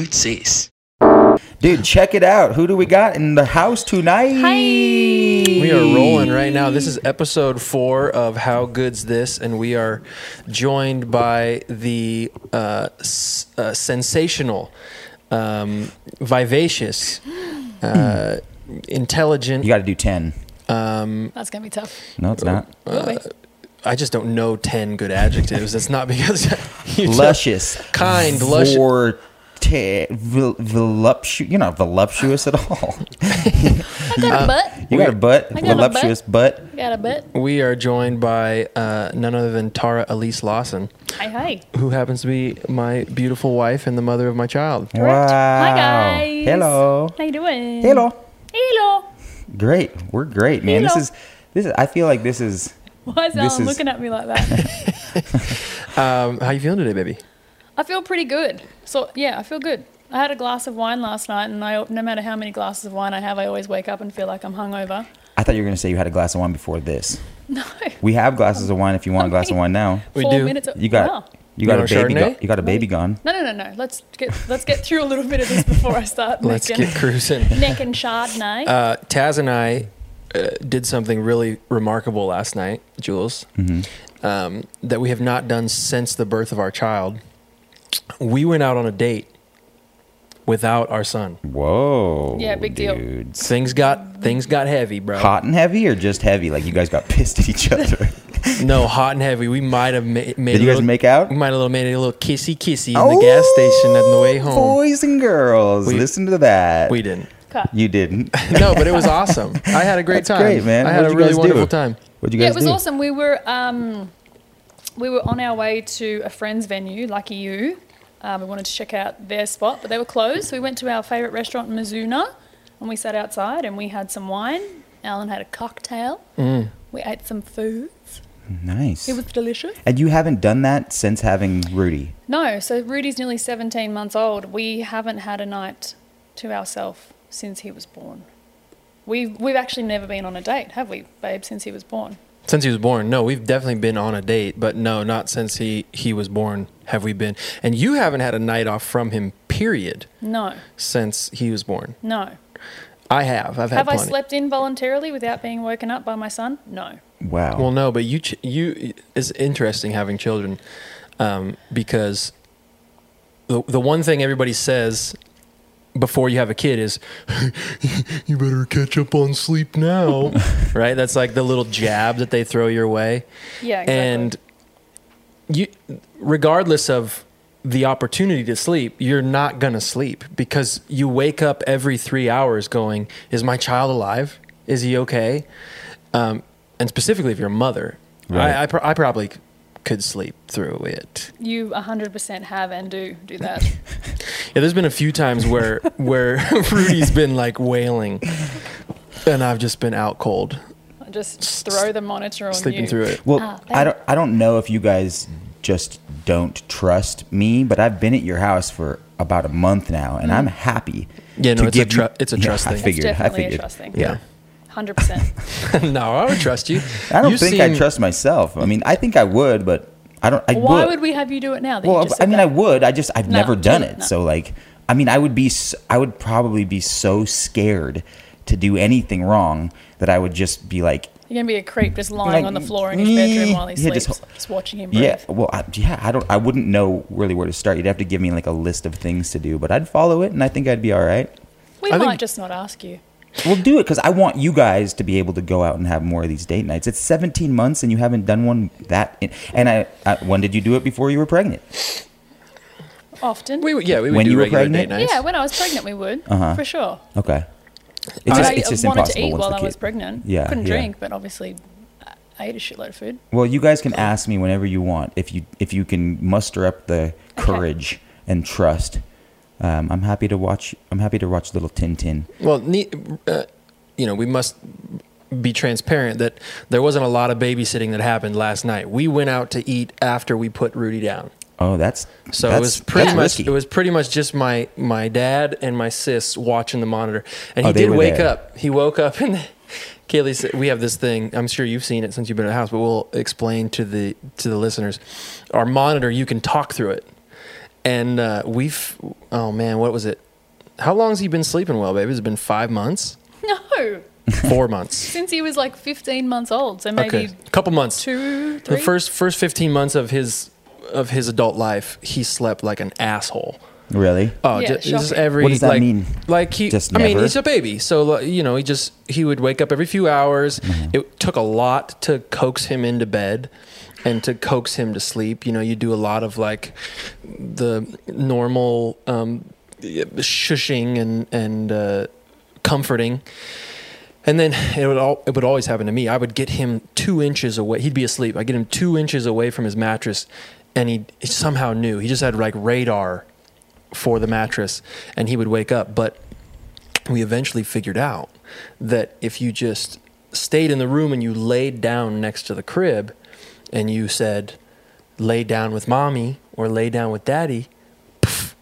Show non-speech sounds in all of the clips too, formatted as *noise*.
Goods this? Dude, check it out. Who do we got in the house tonight? Hi. We are rolling right now. This is episode four of How Good's This, and we are joined by the uh, s- uh, sensational, um, vivacious, uh, intelligent. You got to do 10. Um, That's gonna be tough. No, it's not. Will? I just don't know ten good adjectives. It's not because *laughs* you don't- Luscious. kind, luscious. Vorte- vol- voluptuous. You're not voluptuous at all. *laughs* I got a butt. You got a butt. I got a voluptuous butt. Got a butt. We are joined by uh, none other than Tara Elise Lawson, Hi, hi. who happens to be my beautiful wife and the mother of my child. Correct. Wow. Hi, guys. Hello. How you doing? Hello. Hello. Great. We're great, man. This is this is I feel like this is Why is This Alan is- looking at me like that? *laughs* *laughs* Um, how you feeling today, baby? I feel pretty good. So yeah, I feel good. I had a glass of wine last night, and I no matter how many glasses of wine I have, I always wake up and feel like I'm hungover. I thought you were going to say you had a glass of wine before this. *laughs* No. We have glasses of wine if you want a glass of wine now. We Four do. minutes. Of, You got Wow. you got You a a baby go- you got a baby gone. No, no, no, no. Let's get let's get through a little bit of this before I start *laughs* Let's necking, get cruising. *laughs* necking Chardonnay. Uh, Taz and I uh, did something really remarkable last night, Jules, um, that we have not done since the birth of our child. We went out on a date without our son. Whoa. Yeah, big deal. dudes. Things got things got heavy, bro. Hot and heavy or just heavy? Like you guys got *laughs* pissed at each other. *laughs* No, hot and heavy. We might have ma- made. Did a you guys little- make out? We might have little made a little kissy kissy in the gas station on the way home. Boys and girls, We- listen to that. We didn't. Cut. You didn't. *laughs* No, but it was awesome. I had a great That's time. great, man. I had What'd a you really guys do? wonderful time. What'd you yeah, guys it was do? awesome. We were um, we were on our way to a friend's venue, Lucky You. Um, we wanted to check out their spot, but they were closed. So we went to our favourite restaurant, Mizuna, and we sat outside and we had some wine. Alan had a cocktail. Mm. We ate some food. Nice. It was delicious. and you haven't done that since having Rudy. No, so Rudy's nearly 17 months old. We haven't had a night to ourselves since he was born. We've, we've actually never been on a date, have we, babe, since he was born? Since he was born, no, we've definitely been on a date, but no, not since he he was born have we been. And you haven't had a night off from him, period, No, since he was born. no. I have. I've had Have I slept in voluntarily without being woken up by my son? No. Wow. Well, no, but you ch- you it's interesting having children um, because the the one thing everybody says before you have a kid is *laughs* you better catch up on sleep now, *laughs* right? That's like the little jab that they throw your way. Yeah, exactly. and you regardless of the opportunity to sleep you're not going to sleep because you wake up every three hours going is my child alive is he okay um, and specifically if you're a mother Right. I, I, pro- I probably c- could sleep through it you 100% have and do do that. *laughs* yeah there's been a few times where *laughs* where *laughs* rudy's been like wailing and i've just been out cold I Just throw the monitor on you. sleeping you. through it Well, Ah, I don't. I don't know if you guys just don't trust me, but I've been at your house for about a month now, and I'm happy. Yeah, no, to it's a give tru- you- it's a Yeah, trust I thing. It's figured. I definitely a trust thing. yeah 100%. *laughs* no i would trust you I don't You think I seem- trust myself. I mean, I think I would, but I don't. I Why would. would we have you do it now? That you Well, just I mean, that? I would. I just I've No, never done it. no. So like, I mean, I would be. I would probably be so scared to do anything wrong that I would just be like, You're going to be a creep just lying Like, on the floor in his bedroom while he yeah, sleeps, just just, watching him breathe. yeah. Well, I, yeah. I don't. I wouldn't know really where to start. You'd have to give me like a list of things to do, but I'd follow it, and I think I'd be all right. We I might think- just not ask you. We'll do it because I want you guys to be able to go out and have more of these date nights. It's 17 months and you haven't done one that. In, and I, I, when did you do it before you were pregnant? Often. We would- yeah, we would When do you were pregnant? date nights. yeah, when I was pregnant, we would. Uh-huh. For sure. Okay. It's But just, I it's just wanted impossible to eat while I was pregnant. Yeah, Couldn't yeah. drink, but obviously I ate a shitload of food. Well, you guys can ask me whenever you want if you if you can muster up the courage and trust. Um, I'm happy to watch. I'm happy to watch little Tintin. Well, uh, you know, we must be transparent that there wasn't a lot of babysitting that happened last night. We went out to eat after we put Rudy down. Oh, that's So that's, it was pretty much risky. it was pretty much just my my dad and my sis watching the monitor, and Oh, he they did wake there. up. He woke up and *laughs* Kaylee said, "We have this thing. I'm sure you've seen it since you've been at the house, but we'll explain to the to the listeners. Our monitor, you can talk through it, and uh, we've oh man, what was it? How long has he been sleeping well, baby? Has it been five months? *laughs* No, Four months. *laughs* since he was like 15 months old, so maybe okay, a couple months. two, three. The first first fifteen months of his of his adult life, he slept like an asshole. Really? Oh, Yeah, ju- just, every What does that like, mean? Like he, Just I mean, he's a baby, so you know, he just he would wake up every few hours. Mm-hmm. It took a lot to coax him into bed and to coax him to sleep. You know, you do a lot of like the normal um, shushing and and uh, comforting. And then it would all, it would always happen to me. I would get him two inches away. He'd be asleep. I get him two inches away from his mattress, and he, he somehow knew. He just had like radar for the mattress, and he would wake up. But we eventually figured out that if you just stayed in the room and you laid down next to the crib, and you said, "Lay down with mommy" or "Lay down with daddy," pff,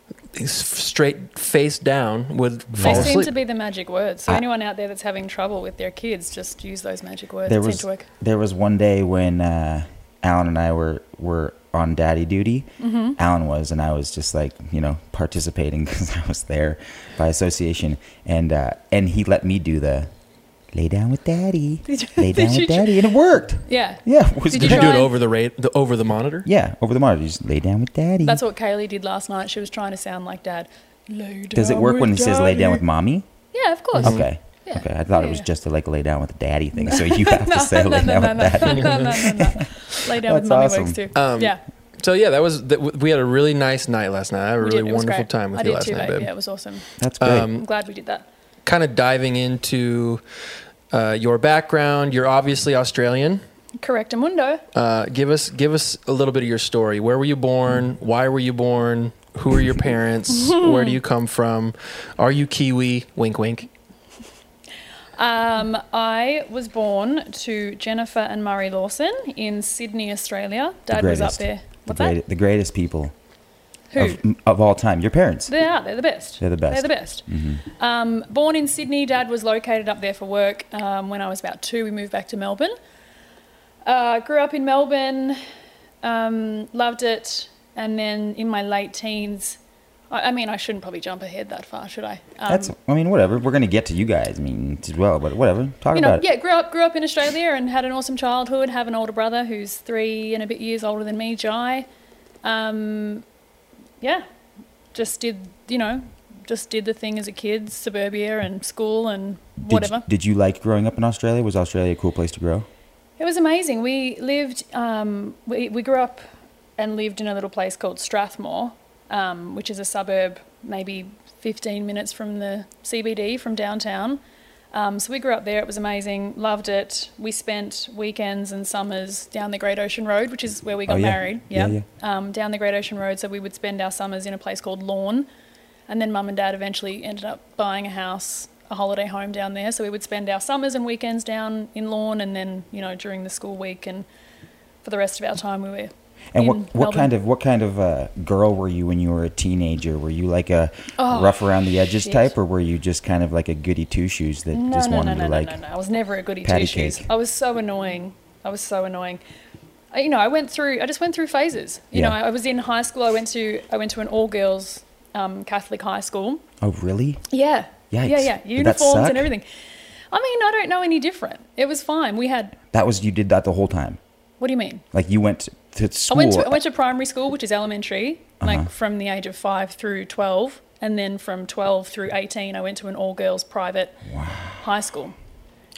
straight face down would fall They seem to be the magic words. So I- anyone out there that's having trouble with their kids, just use those magic words. There it was to work. there was one day when uh, Alan and I were were on daddy duty. Mm-hmm. Alan was, and I was just like you know participating *laughs* because I was there by association, and uh, and he let me do the lay down with daddy, *laughs* Did you- lay down with daddy, and it worked. Yeah. Yeah, was Did. Did you do it over the rate, the, over the monitor? Yeah, over the monitor, You just lay down with daddy. That's what Kaylee did last night. She was trying to sound like dad. Lay down Does it work with when he says lay down with mommy? Yeah, of course. Okay. Yeah. Okay, I thought it was just to like lay down with daddy thing. So you have to *laughs* say lay down with no, daddy. no, *laughs* no, no, no, no. Lay down with mommy awesome. works too. Um, yeah, So yeah, that was that, we had a really nice night last night. I had a we really did. It was wonderful great. time with I you did last too, night, babe. babe. Yeah, it was awesome. That's great. Um, I'm glad we did that. Kind of diving into uh, your background. You're obviously Australian. Correct, Amundo. Uh, give us give us a little bit of your story. Where were you born? Why were you born? Who are your parents? *laughs* Where do you come from? Are you Kiwi? Wink, wink. Um, I was born to Jennifer and Murray Lawson in Sydney, Australia. Dad was up greatest. there. the, What's that? great, the greatest people Who? of, of all time. Your parents. They are. They're the best. They're the best. They're the best. hmm Um, born in Sydney, Dad was located up there for work. Um, when I was about two, we moved back to Melbourne. Uh, grew up in Melbourne, um, loved it, and then in my late teens, I, I mean, I shouldn't probably jump ahead that far, should I? Um, That's. I mean, whatever. We're gonna get to you guys. I mean, as well, but whatever. Talk you know, about it. yeah, grew up grew up in Australia and had an awesome childhood. Have an older brother who's three and a bit years older than me, Jai. Um, yeah, just did you know, just did the thing as a kid, suburbia and school and Did, whatever. you- did you like growing up in Australia? Was Australia a cool place to grow? It was amazing. We lived, um, we, we grew up and lived in a little place called Strathmore, um, which is a suburb maybe 15 minutes from the CBD, from downtown. Um, so we grew up there. It was amazing. Loved it. We spent weekends and summers down the Great Ocean Road, which is where we got Oh, yeah. married. Yeah, Yeah. Um, down the Great Ocean Road. So we would spend our summers in a place called Lorne. And then mum and dad eventually ended up buying a house, a holiday home down there. So we would spend our summers and weekends down in Lorne, and then you know during the school week and for the rest of our time we were. And what what Melbourne. kind of what kind of uh, girl were you when you were a teenager? Were you like a Oh, rough around the edges shit. type, or were you just kind of like a goody two shoes that No, just no, no, wanted no, to no, like? no, no. I was never a goody two shoes. I was so annoying. I was so annoying. I, you know, I went through. I just went through phases. You know, Yeah. I, I was in high school. I went to. I went to an all girls um, Catholic high school. Oh, really? Yeah. Yeah, Yikes. yeah. That Uniforms and everything. I mean, I don't know any different. It was fine. We had. That was you did that the whole time. What do you mean? Like you went to I went to I went to primary school, which is elementary, Uh-huh. like from the age of five through twelve, and then from twelve through eighteen, I went to an all girls private high school.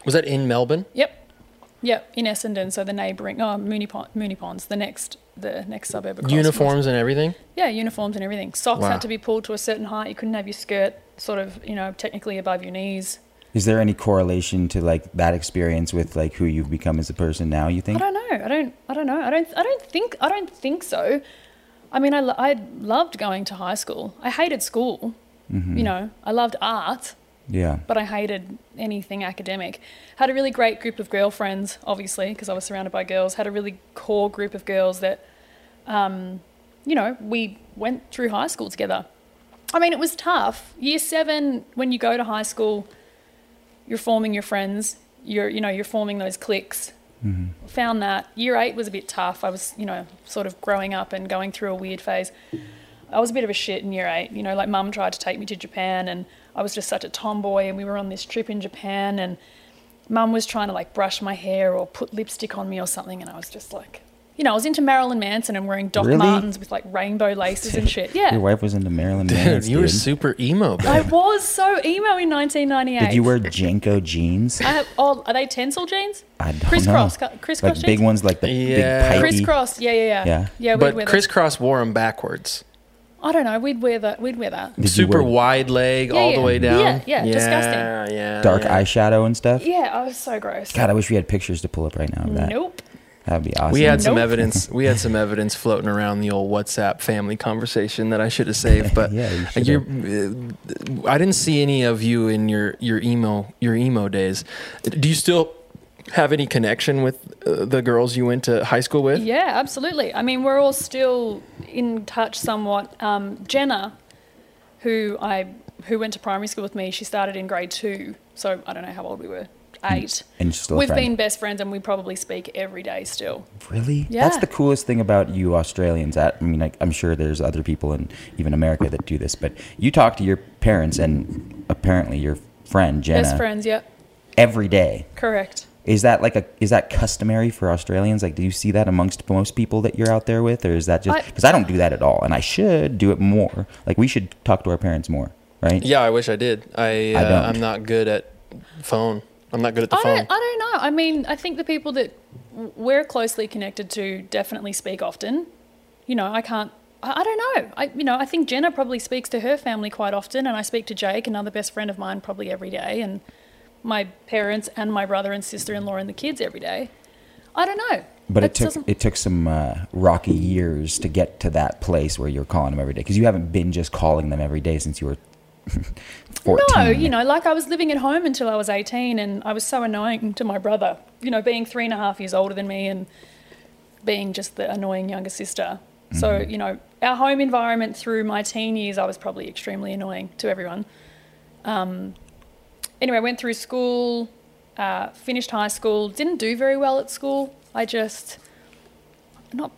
Was that in Melbourne? Yep, yep, in Essendon, so the neighbouring oh Moonee Pond, Moonee Ponds, the next the next suburb. Across. Uniforms and everything. Yeah, uniforms and everything. Socks Wow. had to be pulled to a certain height. You couldn't have your skirt sort of you know technically above your knees. Is there any correlation to like that experience with like who you've become as a person now? You think? I don't know. I don't. I don't know. I don't. I don't think. I don't think so. I mean, I, I loved going to high school. I hated school. Mhm. You know, I loved art, Yeah. but I hated anything academic. Had a really great group of girlfriends, obviously, because I was surrounded by girls. Had a really core group of girls that, um, you know, we went through high school together. I mean, it was tough. Year seven, when you go to high school, you're forming your friends. You're, you know, you're forming those cliques. hmm Found that year eight was a bit tough. I was, you know, sort of growing up and going through a weird phase. I was a bit of a shit in year eight. You know, like mum tried to take me to Japan, and I was just such a tomboy. And we were on this trip in Japan, and mum was trying to like brush my hair or put lipstick on me or something, and I was just like, you know, I was into Marilyn Manson and wearing Doc Really? Martens with like rainbow laces and shit. Yeah. Your wife was into Marilyn Dude, Manson. you were dude. super emo, I was so emo in 1998. Did you wear JNCO jeans? I have, oh, are they Tencel jeans? I don't Crisscross, know. cu- crisscross like big ones, like the Yeah. big pipey. Crisscross, yeah, yeah, yeah. Yeah. yeah we'd but wear crisscross wore them backwards. that. I don't know. We'd wear that. We'd wear that. Did super wear wide leg Yeah, all yeah. the way down. Yeah, yeah, yeah, disgusting. Yeah, dark yeah. eyeshadow and stuff? Yeah, I was so gross. God, I wish we had pictures to pull up right now of that. Nope. That'd be awesome. We had some Nope. evidence. We had some evidence floating around the old WhatsApp family conversation that I should have saved, *laughs* but Yeah, you you're, uh, I didn't see any of you in your your emo your emo days. Do you still have any connection with uh, the girls you went to high school with? Yeah, absolutely. I mean, we're all still in touch somewhat. Um, Jenna, who I who went to primary school with me, she started in grade two. So I don't know how old we were. Eight. and you're still We've friend. been best friends, and we probably speak every day still. Really? Yeah. That's the coolest thing about you Australians. That I mean, like, I'm sure there's other people in even America that do this, but you talk to your parents and apparently your friend Jenna Best friends, yeah, every day. correct. Is that like a is that customary for Australians? Like, do you see that amongst most people that you're out there with, or is that just because I, don't do that at all, and I should do it more. Like, we should talk to our parents more, right? Yeah, I wish I did. I, I uh. I'm not good at phone. I'm not good at the I phone. don't, I don't know. I mean, I think the people that we're closely connected to definitely speak often. You know, I can't. I, I don't know. I you know, I think Jenna probably speaks to her family quite often, and I speak to Jake, another best friend of mine, probably every day, and my parents and my brother and sister-in-law and the kids every day. I don't know. But it That took doesn't- it took some uh, rocky years to get to that place where you're calling them every day because you haven't been just calling them every day since you were *laughs* 14. No, you know, like I was living at home until I was 18 and I was so annoying to my brother, you know, being three and a half years older than me and being just the annoying younger sister. So, you know, our home environment through my teen years, I was probably extremely annoying to everyone. Um, anyway, I went through school, uh, finished high school, didn't do very well at school. I just, not,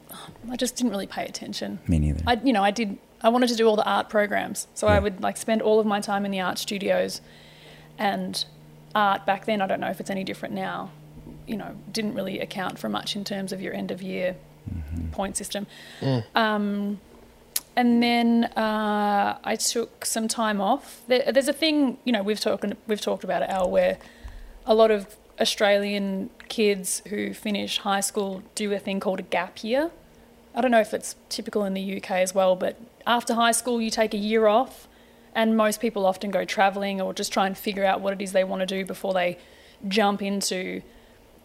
I just didn't really pay attention. Me neither. I, you know, I did. I wanted to do all the art programs, so I would like spend all of my time in the art studios, and art back then. I don't know if it's any different now. You know, didn't really account for much in terms of your end of year point system. Um, and then uh, I took some time off. There, there's a thing, you know, we've talked we've talked about it, Al, where a lot of Australian kids who finish high school do a thing called a gap year. I don't know if it's typical in the UK as well, but after high school, you take a year off, and most people often go traveling or just try and figure out what it is they want to do before they jump into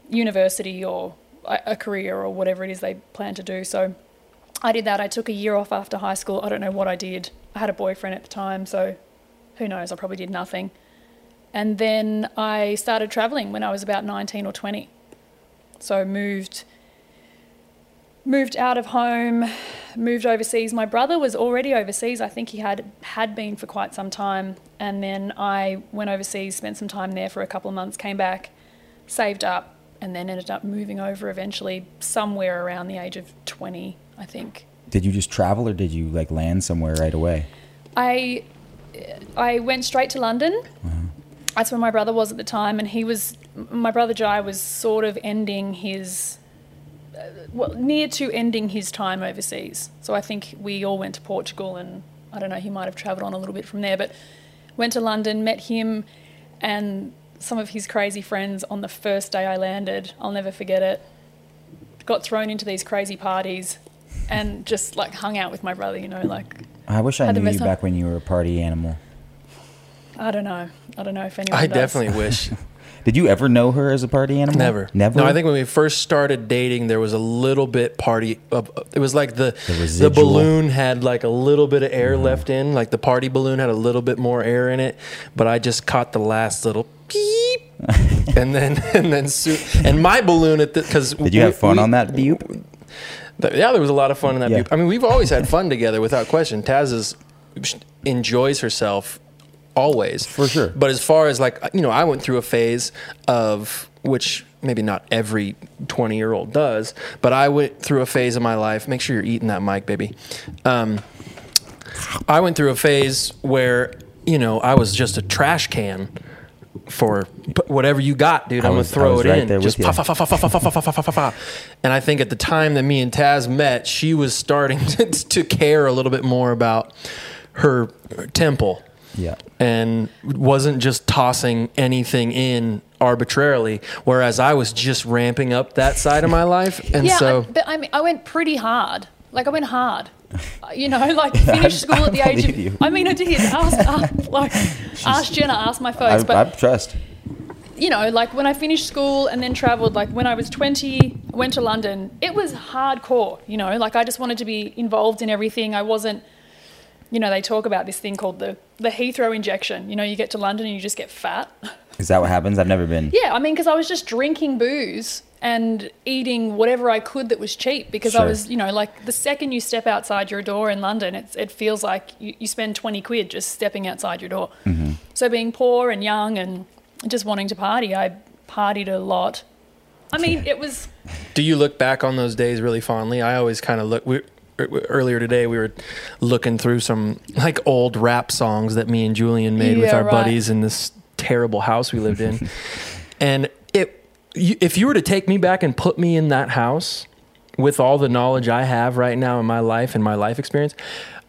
university or a career or whatever it is they plan to do. So I did that. I took a year off after high school. I don't know what I did. I had a boyfriend at the time, so who knows? I probably did nothing. And then I started traveling when I was about 19 or 20. So moved moved out of home, moved overseas. My brother was already overseas. I think he had had been for quite some time. And then I went overseas, spent some time there for a couple of months, came back, saved up, and then ended up moving over eventually somewhere around the age of 20, I think. Did you just travel or did you like land somewhere right away? I I went straight to London. Uh-huh. That's where my brother was at the time, and he was my brother Jai was sort of ending his well near to ending his time overseas. So I think we all went to Portugal, and I don't know he might have travelled on a little bit from there, but went to London, met him, and some of his crazy friends on the first day I landed. I'll never forget it. Got thrown into these crazy parties, and just like hung out with my brother. You know, like I wish I knew you back when you were a party animal. I don't know. I don't know if anyone. I does. definitely wish. *laughs* Did you ever know her as a party animal? Never. Never. No, I think when we first started dating, there was a little bit party. Of, it was like the The the, balloon had like a little bit of air mm-hmm. left in, like the party balloon had a little bit more air in it. But I just caught the last little beep, *laughs* and then *laughs* and then and my balloon at the because Did you have fun on that? Th- Yeah, there was a lot of fun in that. Yeah. Bupe. I mean, we've always had fun together without question. Taz is enjoys herself always For sure. But as far as like you know, I went through a phase of which maybe not every twenty year old does, but I went through a phase of my life. Make sure you're eating that mic, baby. Um, I went through a phase where you know I was just a trash can for whatever you got, dude. I'm gonna throw it right in. Just fa fa fa fa fa fa fa fa fa fa fa fa. And I think at the time that me and Taz met, she was starting to, to care a little bit more about her temple Yeah. and wasn't just tossing anything in arbitrarily. Whereas I was just ramping up that side of my *laughs* life, and yeah, so I, but I mean, I went pretty hard. Like I went hard. Uh, You know, *laughs* like *laughs* finished school at the age of. you. I mean, I did. Ask, ask like, ask Jenna, ask my I, folks. I but trust. you know, like when I finished school and then traveled, like when I was 20, went to London, it was hardcore, you know, like I just wanted to be involved in everything. I wasn't, you know, they talk about this thing called the, the Heathrow injection. You know, you get to London and you just get fat. Is that what happens? I've never been. Yeah, I mean, because I was just drinking booze and eating whatever I could that was cheap because I was, you know, like the second you step outside your door in London, it's, it feels like you, you spend 20 quid just stepping outside your door. Mm-hmm. So being poor and young and just wanting to party, I partied a lot. I mean, it was, Do you look back on those days really fondly? I always kind of look. We, earlier today, we were looking through some like old rap songs that me and Julian made with our right. buddies in this terrible house we lived in, *laughs* and it. If you were to take me back and put me in that house with all the knowledge I have right now in my life and my life experience,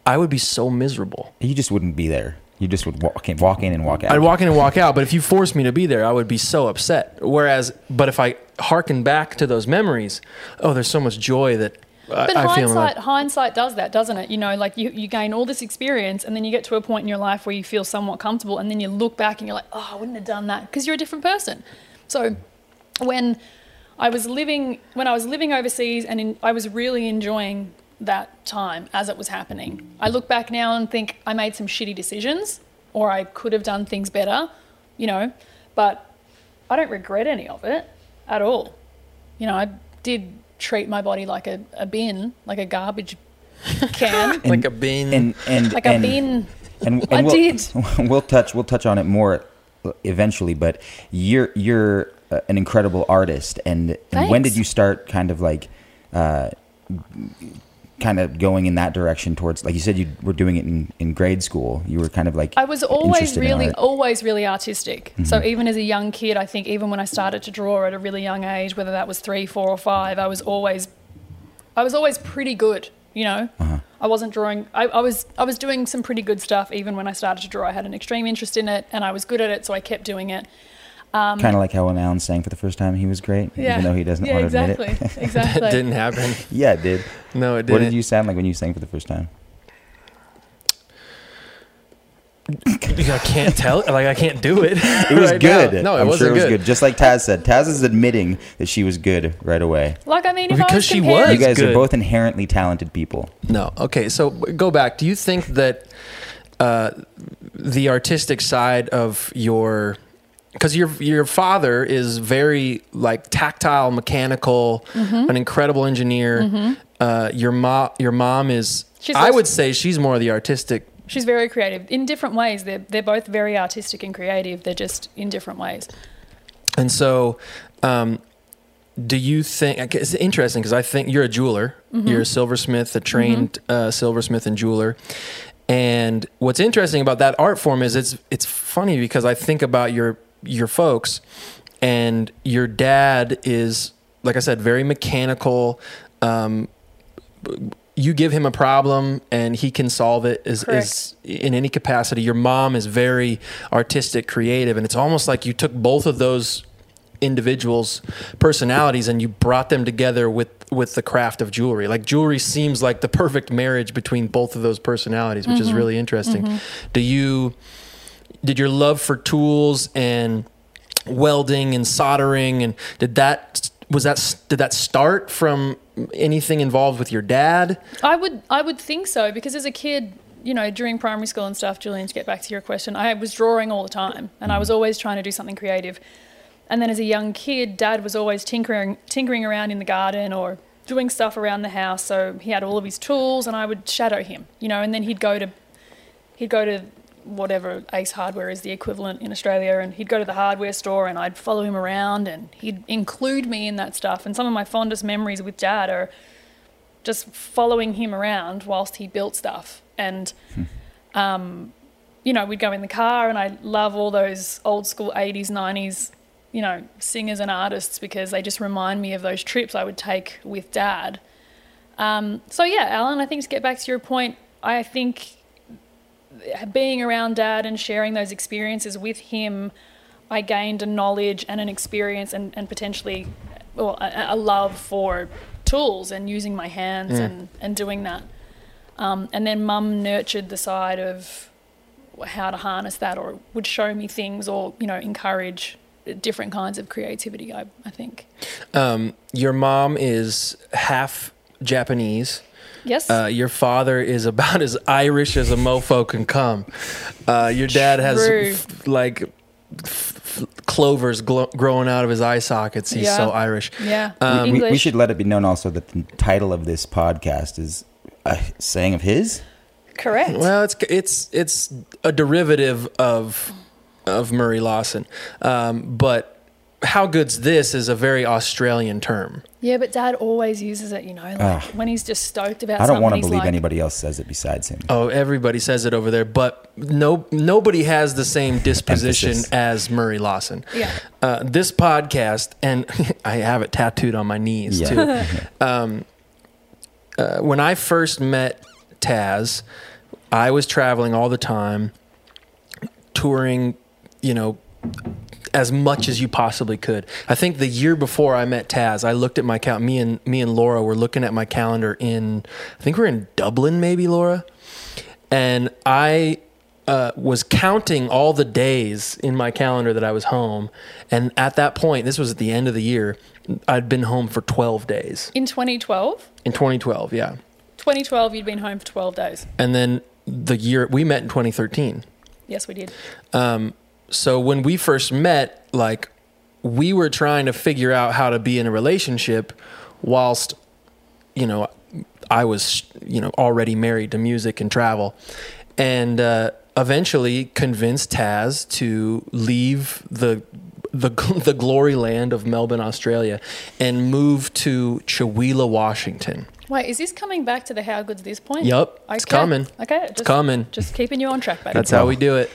I would be so miserable. You just wouldn't be there. You just would walk in, walk in and walk out. I'd walk in and walk out, but if you forced me to be there, I would be so upset. Whereas, but if I harken back to those memories, oh, there's so much joy that I, but I feel. in my- hindsight, hindsight does that, doesn't it? You know, like you, you gain all this experience and then you get to a point in your life where you feel somewhat comfortable and then you look back and you're like, oh, I wouldn't have done that because you're a different person. So when I was living, when I was living overseas and in, I was really enjoying that time as it was happening. I look back now and think I made some shitty decisions or I could have done things better, you know, but I don't regret any of it at all. You know, I did treat my body like a, a bin, like a garbage can, *laughs* like a bin. and and like and, a bin. And, *laughs* I we'll, did. *laughs* We'll touch. We'll touch on it more eventually. But you're you're uh, an incredible artist. And, and when did you start kind of like, uh, kind of going in that direction towards? Like you said, you were doing it in, in grade school. You were kind of like I was always really, always really artistic. Mm-hmm. So even as a young kid, I think even when I started to draw at a really young age, whether that was three, four, or five, I was always, I was always pretty good. You know, uh-huh. I wasn't drawing. I, I was, I was doing some pretty good stuff even when I started to draw. I had an extreme interest in it, and I was good at it, so I kept doing it. Kind of like how when Alan sang for the first time, he was great, even though he doesn't yeah, want to exactly, admit *laughs* it. exactly. that didn't happen. *laughs* yeah, it did. No, it didn't. What did you sound like when you sang for the first time? I can't tell. Like I can't do it. *laughs* It was right now. good. No, it I'm wasn't sure it was good. good. Just like Taz said, Taz is admitting that she was good right away. Like I mean, if I Because was she comparing- was. You guys good. are both inherently talented people. No. Okay. So go back. Do you think that uh, the artistic side of your because your your father is very like tactile, mechanical, Mm-hmm. an incredible engineer. Uh, your mom, your mom is. She's I would say she's more the artistic. She's very creative in different ways. They're they're both very artistic and creative. They're just in different ways. And so, um, do you think it's interesting because I think you're a jeweler, you're a silversmith, a trained uh, silversmith and jeweler. And what's interesting about that art form is it's it's funny because I think about your your folks, and your dad is like I said, very mechanical. Um, you give him a problem and he can solve it is, is in any capacity. Your mom is very artistic, creative, and it's almost like you took both of those individuals' personalities and you brought them together with with the craft of jewelry. Like jewelry seems like the perfect marriage between both of those personalities, which is really interesting. Do you did your love for tools and welding and soldering and did that was that did that start from anything involved with your dad? I would I would think so because as a kid, you know, during primary school and stuff, Julian, to get back to your question, I was drawing all the time and I was mm. always trying to do something creative. And then as a young kid, dad was always tinkering tinkering around in the garden or doing stuff around the house. So he had all of his tools and I would shadow him, you know, and then he'd go to he'd go to whatever Ace Hardware is the equivalent in Australia, and he'd go to the hardware store, and I'd follow him around, and he'd include me in that stuff. And some of my fondest memories with Dad are just following him around whilst he built stuff. And, um, you know, we'd go in the car, and I love all those old school 80s, 90s, you know, singers and artists because they just remind me of those trips I would take with dad. Um, so, yeah, Alan, I think to get back to your point, I think being around dad and sharing those experiences with him, I gained a knowledge and an experience and, and potentially well, a, a love for tools and using my hands Mm. and, and doing that. Um, and then mum nurtured the side of how to harness that or would show me things or, you know, encourage different kinds of creativity, I, I think. Um, your mom is half Japanese. Yes. Uh, your father is about *laughs* as Irish as a mofo can come. Uh, your dad has f- like f- f- clovers glo- growing out of his eye sockets. He's Yeah. so Irish. yeah. um, we, we should let it be known also that the title of this podcast is a saying of his. Correct. Well, it's it's it's a derivative of of Murray Lawson, um, but how good's this is a very Australian term. yeah, but dad always uses it, you know, like Ah. when he's just stoked about I don't want to believe like, anybody else says it besides him. Oh, everybody says it over there, but no nobody has the same *laughs* disposition as Murray Lawson. Yeah. Uh, this podcast, and *laughs* I have it tattooed on my knees Yeah. too. *laughs* um, uh, when I first met Taz, I was traveling all the time, touring, you know, as much as you possibly could. I think the year before I met Taz, I looked at my cal. Me and me and Laura were looking at my calendar in, I think we're in Dublin, maybe Laura, and I uh, was counting all the days in my calendar that I was home, and at that point, this was at the end of the year, I'd been home for twelve days In 2012, in 2012. Yeah, 2012, you'd been home for 12 days. and then the year we met in 2013. Yes, we did. Um, so when we first met, like we were trying to figure out how to be in a relationship whilst, you know, I was, you know, already married to music and travel. And uh, eventually convinced Taz to leave the the *laughs* the glory land of Melbourne, Australia, and move to Chihuahua, Washington. Wait, is this coming back to the how good's this point? Yup, it's coming. Okay, just, coming. Just keeping you on track, baby. That's how we do it.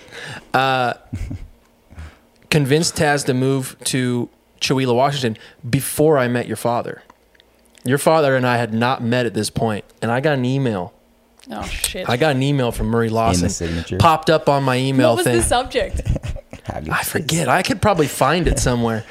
Uh, *laughs* convinced Taz to move to Chihuahua, Washington before I met your father. Your father and I had not met at this point, and I got an email. Oh shit. I got an email from Murray in Lawson. the signature. Popped up on my email what was thing. the subject? *laughs* How good I forget. I could probably find it somewhere.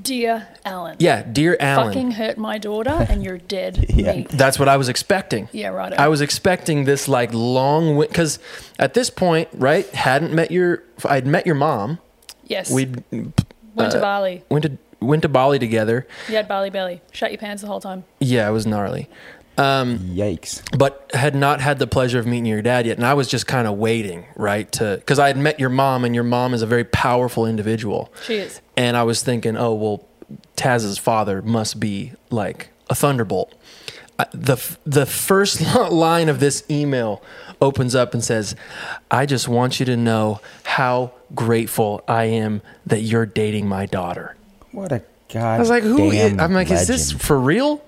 Dear Alan. Yeah, dear Alan. Fucking hurt my daughter and you're dead *laughs* Yeah. meat. That's what I was expecting. Yeah, right. I was expecting this like long because at this point, right, hadn't met your. I'd met your mom. Yes. We'd went to uh, Bali. went to went to Bali together. You had Bali belly. Shut your pants the whole time. Yeah, it was gnarly. Um, Yikes. but had not had the pleasure of meeting your dad yet, and I was just kind of waiting, right, to because I had met your mom, and your mom is a very powerful individual, She is. and I was thinking, oh well, Taz's father must be like a thunderbolt. I- the The first *laughs* line of this email opens up and says, "I just want you to know how grateful I am that you're dating my daughter." What a god. I was like, who? Is, damn I'm like, is this for real?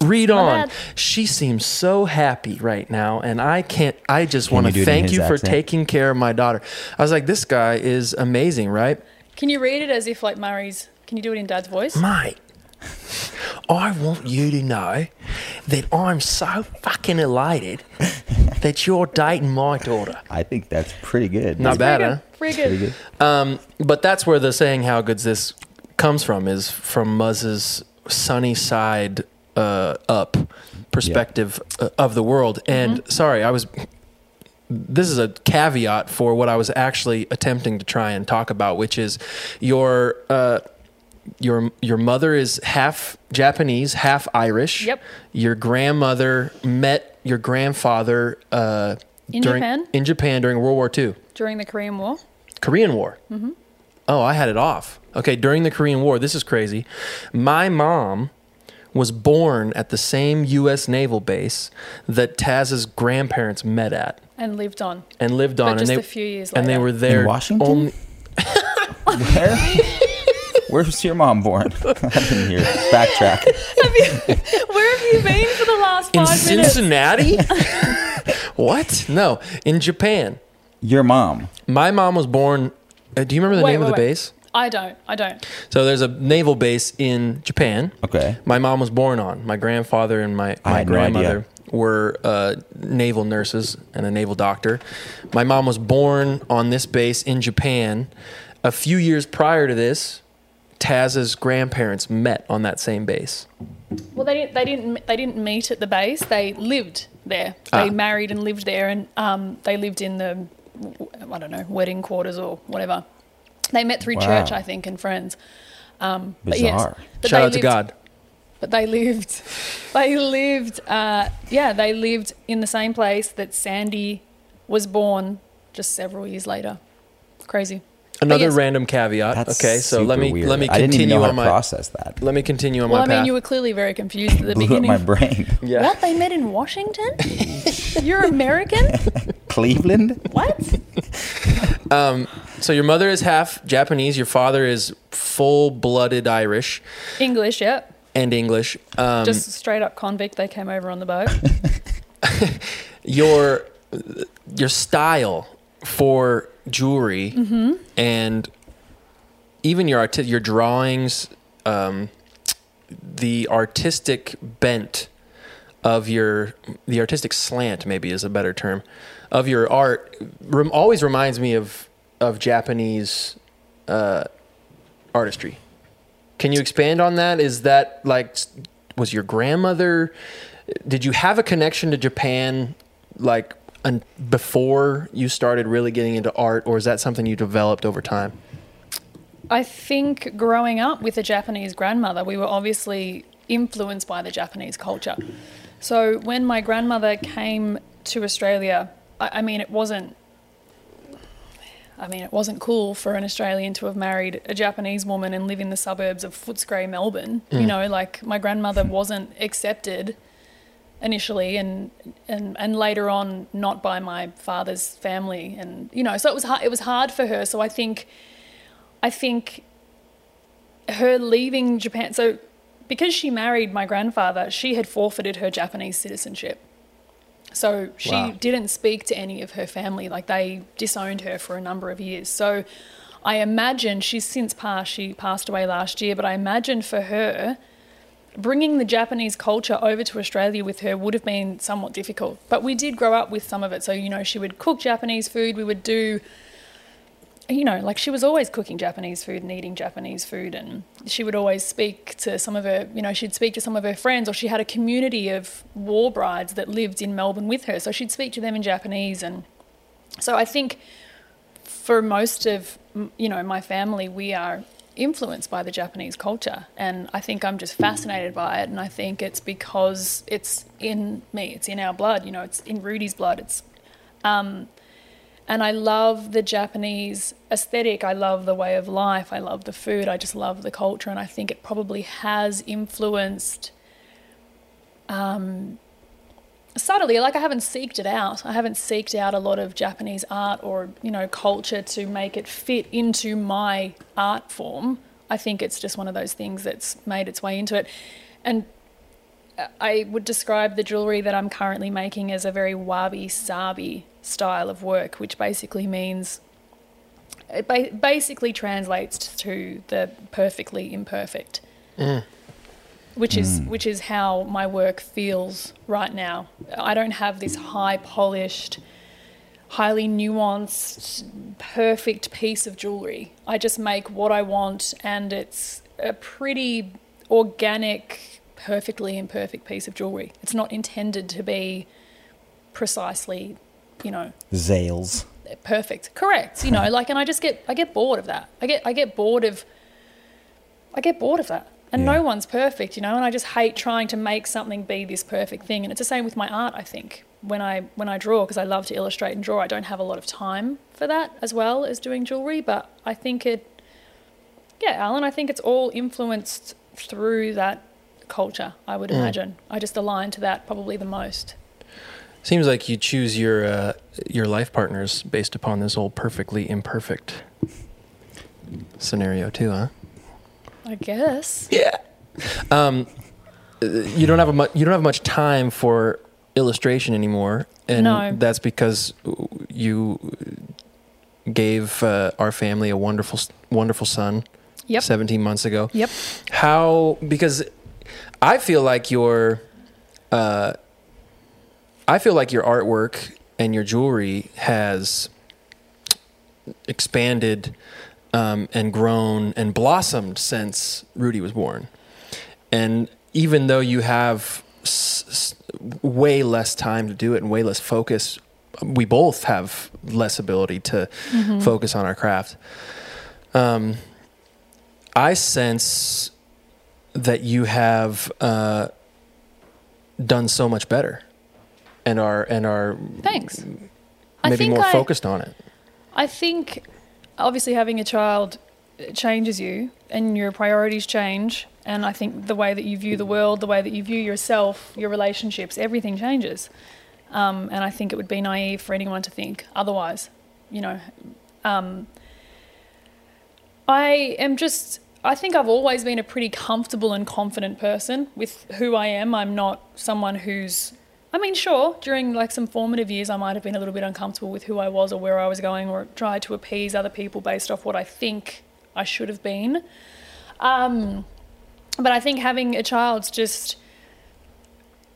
Read on. She seems so happy right now, and I can't. I just Can want to thank his you for accent? taking care of my daughter. I was like, this guy is amazing, right? Can you read it as if like Murray's? Can you do it in Dad's voice? Mate, I want you to know that I'm so fucking elated that you're dating my daughter. *laughs* I think that's pretty good. Not Pretty bad, good. huh? Pretty Pretty good. good. Um, but that's where the saying "How good's this" comes from is from Muzz's sunny side uh, up perspective uh, of the world. And sorry, I was. This is a caveat for what I was actually attempting to try and talk about, which is your uh, your your mother is half Japanese, half Irish. Yep. Your grandmother met your grandfather uh, In during Japan? in Japan during World War II. During the Korean War. Korean War. Mm-hmm. Oh, I had it off. Okay, during the Korean War, this is crazy. My mom was born at the same U.S. naval base that Taz's grandparents met at And lived on. and lived on, But just and a few years later. and they were there. In Washington? Only, Where? Where's your mom born? *laughs* I didn't hear it. Backtrack. *laughs* Where have you been for the last in five minutes? Cincinnati. *laughs* What? No, in Japan. Your mom. My mom was born. Uh, do you remember the Wait, name of the wait. base? I don't. I don't. So there's a naval base in Japan. Okay. My mom was born on. My grandfather and my, I my had no idea. grandmother were uh, naval nurses and a naval doctor. My mom was born on this base in Japan. A few years prior to this, Taz's grandparents met on that same base. Well, they didn't. They didn't. They didn't meet at the base. They lived there. They Ah. married and lived there, and um, they lived in the, I don't know, wedding quarters or whatever. They met through Wow. church, I think, and friends. Um, but yes, but Shout they out to lived- God. But they lived. They lived. Uh, yeah, they lived in the same place that Sandy was born just several years later. Crazy. Another yes. random caveat. That's okay, so let me weird. let me I didn't even continue know on to my process that. let me continue on Well, my Well, I mean, path. you were clearly very confused at the *laughs* Blew up beginning. my brain. yeah. What? They met in Washington? *laughs* You're American? *laughs* Cleveland. What? Um, so your mother is half Japanese. Your father is full-blooded Irish English, yeah. and English. Um, Just straight up convict. They came over on the boat. your your style for jewelry Mm-hmm. and even your arti- your drawings, um, the artistic bent of your the artistic slant maybe is a better term of your art rem- always reminds me of of Japanese uh, artistry. Can you expand on that? Is that like was your grandmother? Did you have a connection to Japan like before you started really getting into art, or is that something you developed over time? I think growing up with a Japanese grandmother, we were obviously influenced by the Japanese culture. So when my grandmother came to Australia, I, I mean, it wasn't. I mean, it wasn't cool for an Australian to have married a Japanese woman and live in the suburbs of Footscray, Melbourne. You mm. know, like my grandmother wasn't accepted initially and and and later on not by my father's family. And you know so it was hard, it was hard for her. So i think i think her leaving japan so because she married my grandfather she had forfeited her japanese citizenship. So she Wow. didn't speak to any of her family. Like they disowned her for a number of years. So i imagine she's since passed she passed away last year but i imagine for her bringing the Japanese culture over to Australia with her would have been somewhat difficult. But we did grow up with some of it. So, you know, she would cook Japanese food. We would do, you know, like she was always cooking Japanese food and eating Japanese food. And she would always speak to some of her, you know, she'd speak to some of her friends, or she had a community of war brides that lived in Melbourne with her. So she'd speak to them in Japanese. And so I think for most of, you know, my family, we are influenced by the Japanese culture. And I think I'm just fascinated by it. And I think it's because it's in me, it's in our blood, you know, it's in Rudy's blood. It's, um, and I love the Japanese aesthetic. I love the way of life. I love the food. I just love the culture. And I think it probably has influenced um, subtly like i haven't seeked it out. I haven't seeked out a lot of japanese art or you know culture to make it fit into my art form. I think it's just one of those things that's made its way into it. And i would describe the jewelry that i'm currently making as a very wabi sabi style of work which basically means it ba- basically translates to the perfectly imperfect mm. Which is hmm. which is how my work feels right now. I don't have this high polished, highly nuanced, perfect piece of jewelry. I just make what I want and it's a pretty organic, perfectly imperfect piece of jewelry. It's not intended to be precisely, you know, Zales. perfect. Correct. You know, *laughs* like and I just get I get bored of that. I get I get bored of I get bored of that. And Yeah. no one's perfect, you know, and I just hate trying to make something be this perfect thing. And it's the same with my art, I think. When I when I draw because I love to illustrate and draw, I don't have a lot of time for that as well as doing jewelry, but I think it yeah, Alan, I think it's all influenced through that culture, I would Mm. imagine. I just align to that probably the most. Seems like you choose your uh, your life partners based upon this whole perfectly imperfect scenario too, huh? I guess. Yeah. Um, you don't have a mu- you don't have much time for illustration anymore, and No. that's because you gave uh, our family a wonderful, wonderful son. Yep. 17 months ago. Yep. How? Because I feel like your, uh, I feel like your artwork and your jewelry has expanded um, and grown and blossomed since Rudy was born. And even though you have s- s- way less time to do it and way less focus, we both have less ability to focus on our craft. Um, I sense that you have uh, done so much better, and are and are Thanks. I maybe think more I- focused on it. I think obviously having a child changes you and your priorities change. And I think the way that you view the world, the way that you view yourself, your relationships, everything changes. Um, and I think it would be naive for anyone to think otherwise. You know, um, I am just, I think I've always been a pretty comfortable and confident person with who I am. I'm not someone who's, I mean, sure, during like some formative years, I might have been a little bit uncomfortable with who I was or where I was going or tried to appease other people based off what I think I should have been. Um, but I think having a child's just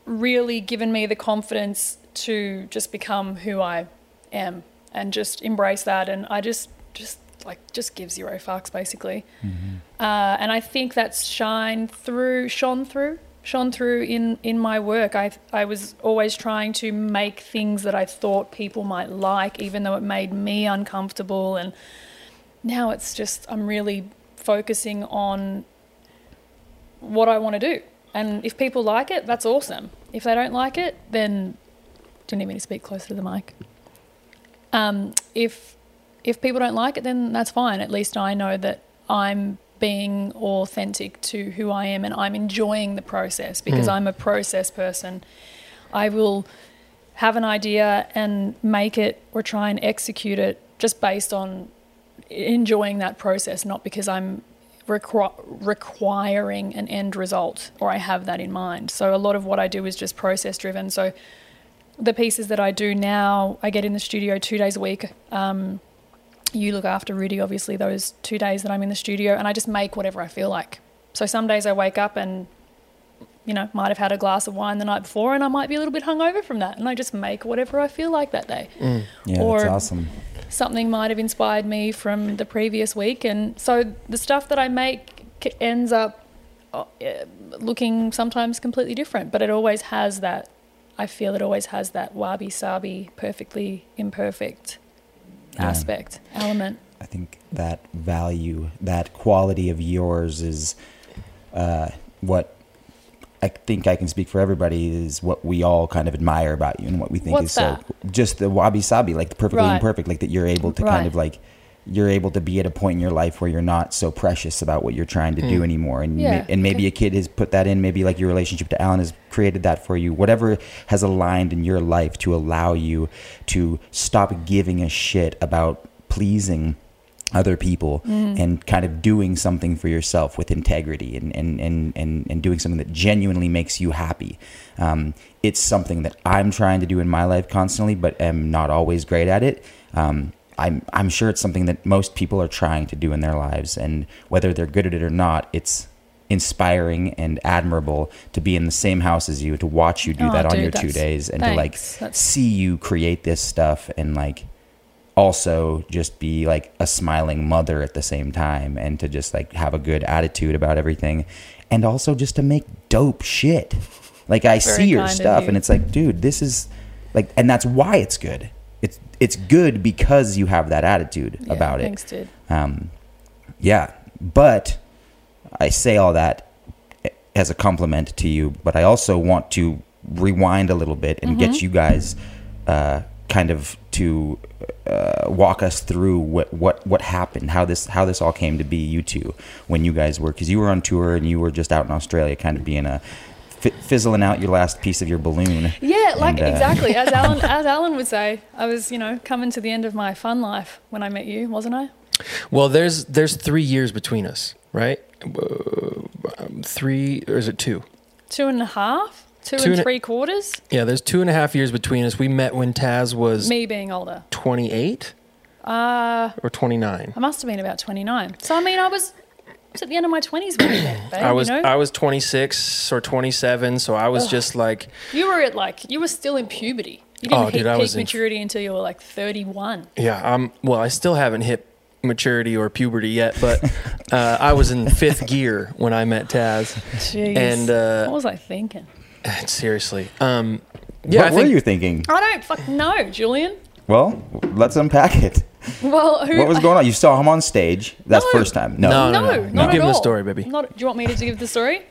really given me the confidence to just become who I am and just embrace that. And I just, just like, just give zero fucks basically. Uh, and I think that's shine through, shone through, shone through in in my work. I I was always trying to make things that I thought people might like, even though it made me uncomfortable. And now it's just I'm really focusing on what I want to do. And if people like it, that's awesome. If they don't like it, then do you need me to speak closer to the mic? Um, if if people don't like it, then that's fine. At least I know that I'm being authentic to who I am and I'm enjoying the process because Mm. I'm a process person. I will have an idea and make it or try and execute it just based on enjoying that process, not because I'm requ- requiring an end result or I have that in mind. So a lot of what I do is just process driven. So the pieces that I do now, I get in the studio two days a week. Um, you look after Rudy, obviously, those two days that I'm in the studio, and I just make whatever I feel like. So some days I wake up and, you know, might have had a glass of wine the night before, and I might be a little bit hungover from that, and I just make whatever I feel like that day. Yeah, Or- that's awesome. Something might have inspired me from the previous week, and so the stuff that I make ends up uh, looking sometimes completely different, but it always has that. I feel it always has that wabi sabi, perfectly imperfect Yeah. Aspect element. I think that value, that quality of yours is uh, what I think I can speak for everybody is what we all kind of admire about you and what we think What's is so just the wabi sabi, like the perfectly Right. imperfect, like that you're able to Right. kind of like you're able to be at a point in your life where you're not so precious about what you're trying to do Hmm. anymore and Yeah, ma- and maybe okay. a kid has put that in maybe like your relationship to Alan has created that for you whatever has aligned in your life to allow you to stop giving a shit about pleasing other people Mm. and kind of doing something for yourself with integrity and, and, and, and, and doing something that genuinely makes you happy. Um, it's something that I'm trying to do in my life constantly, but am not always great at it. Um, I'm, I'm sure it's something that most people are trying to do in their lives. And whether they're good at it or not, it's inspiring and admirable to be in the same house as you, to watch you do Oh, that on dude, your two days and to like. That's- see you create this stuff and like also just be like a smiling mother at the same time and to just like have a good attitude about everything and also just to make dope shit like i Very see your stuff and it's like dude this is like and that's why it's good it's good because you have that attitude Yeah, about it Thanks, dude. um, yeah, but I say all that as a compliment to you, but I also want to rewind a little bit and Mm-hmm. get you guys uh, kind of to uh, walk us through what, what what happened, how this how this all came to be. You two, when you guys were, because you were on tour and you were just out in Australia, kind of being a fizzling out your last piece of your balloon. Yeah, like And, uh, exactly as *laughs* Alan as Alan would say. I was, you know, coming to the end of my fun life when I met you, wasn't I? Well, there's there's three years between us, right? Uh, three or is it two? Two and a half. two, Two and and three quarters. Yeah, there's two and a half years between us. We met when Taz was Me being older. 28 Uh, or 29. I must have been about 29. So, I mean, I was, I was at the end of my 20s when we met, babe, *clears throat* I was you know? I was 26 or 27, so I was just like, you were at like, you were still in puberty. You didn't Oh, hit dude, I peak was in- maturity until you were like 31. yeah, I'm well, I still haven't hit maturity or puberty yet, but uh, I was in fifth *laughs* gear when I met Taz. Jeez. And uh, what was I thinking? *sighs* seriously, um, yeah, what I think were you thinking? I don't fuck know, Julian. Well, let's unpack it. Well, who, What was going on? You saw him on stage. That's No. first time. No. No, No, no, no. not You at give him the story, baby. Not, do you want me to give the story?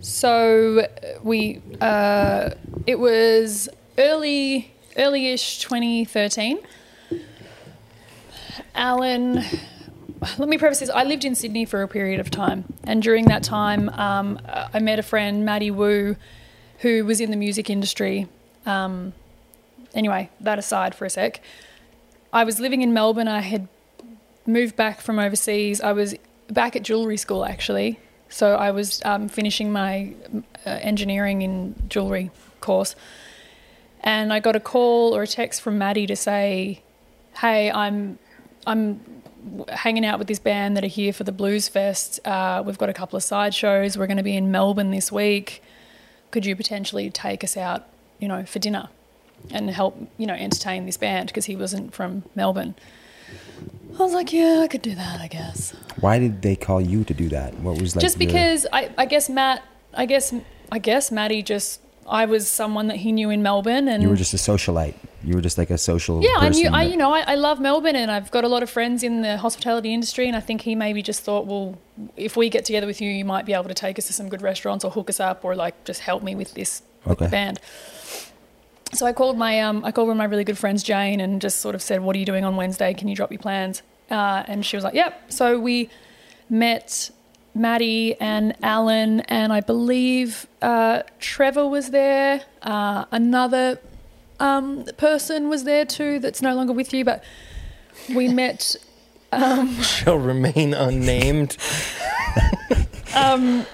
So uh, we, uh, it was early, early-ish 2013. Alan, let me preface this. I lived in Sydney for a period of time, and during that time, um, I met a friend, Maddie Wu, who was in the music industry. Um, anyway, that aside for a sec. I was living in Melbourne. I had moved back from overseas. I was back at jewellery school actually. So I was um, finishing my uh, engineering in jewellery course. And I got a call or a text from Maddie to say, "Hey, I'm I'm hanging out with this band that are here for the Blues Fest. Uh, we've got a couple of side shows. We're going to be in Melbourne this week. Could you potentially take us out, you know, for dinner and help, you know, entertain this band because he wasn't from Melbourne?" I was like, "Yeah, I could do that, I guess." Why did they call you to do that? What was like just the- because I, I guess Matt, I guess I guess Maddie just I was someone that he knew in Melbourne, and you were just a socialite. You were just like a social. yeah, I knew I you know I, I love Melbourne, and I've got a lot of friends in the hospitality industry, and I think he maybe just thought, well, if we get together with you, you might be able to take us to some good restaurants or hook us up or like just help me with this with the band. So I called my um, I called one of my really good friends, Jane, and just sort of said, "What are you doing on Wednesday? Can you drop your plans?" Uh, and she was like, "Yep." So we met Maddie and Alan, and I believe uh, Trevor was there. Uh, another um, person was there too that's no longer with you, but we *laughs* met. shall remain unnamed. *laughs* Um,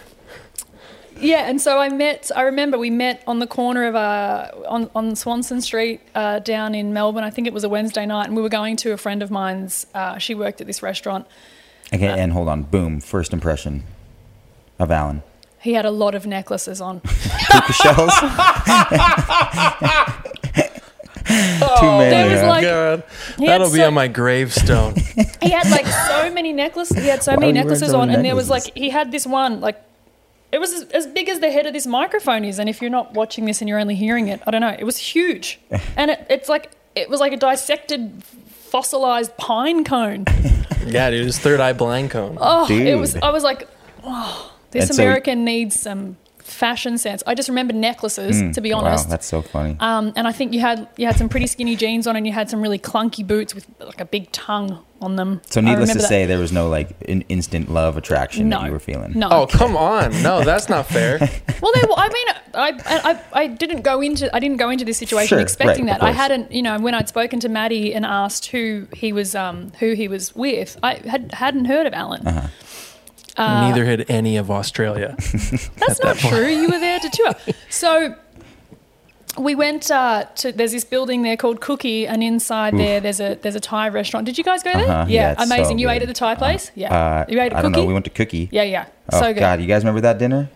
yeah, and so I met. I remember we met on the corner of uh, on on Swanston Street uh, down in Melbourne. I think it was a Wednesday night, and we were going to a friend of mine's. Uh, she worked at this restaurant. Okay, and hold on. Boom. First impression of Alan. He had a lot of necklaces on. *laughs* Puka shells. *laughs* Too many. There was like- God, He had that'll be so- on my gravestone. *laughs* He had like so many necklaces. He had so Why many were you wearing necklaces so on, many and there was necklaces? like he had this one like it was as, as big as the head of this microphone is. And if you're not watching this and you're only hearing it, I don't know. It was huge, *laughs* and it, it's like it was like a dissected fossilized pine cone. *laughs* yeah, dude, his third eye blind cone. Oh, it was. I was like, oh, this And so- American needs some fashion sense. I just remember necklaces, to be honest. Mm, Wow, that's so funny. Um, and I think you had you had some pretty skinny jeans on, and you had some really clunky boots with like a big tongue on them. so needless to that. say, there was no like an instant love attraction no, that you were feeling. No. Oh, come on. No, that's not fair. *laughs* Well, there, I mean, I, I I didn't go into I didn't go into this situation Sure, expecting right, that. I hadn't, you know, when I'd spoken to Maddie and asked who he was um who he was with, I had hadn't heard of Alan. Uh-huh. Uh, Neither had any of Australia. *laughs* That's not true. You were there to tour. So we went uh, to. There's this building there called Cookie, and inside there, there's a there's a Thai restaurant. Did you guys go there? Uh-huh, Yeah, it's amazing. so you ate at the Thai place? yeah. Uh, you ate a I don't cookie? know. We went to Cookie. yeah, yeah. Oh so good. God, you guys remember that dinner?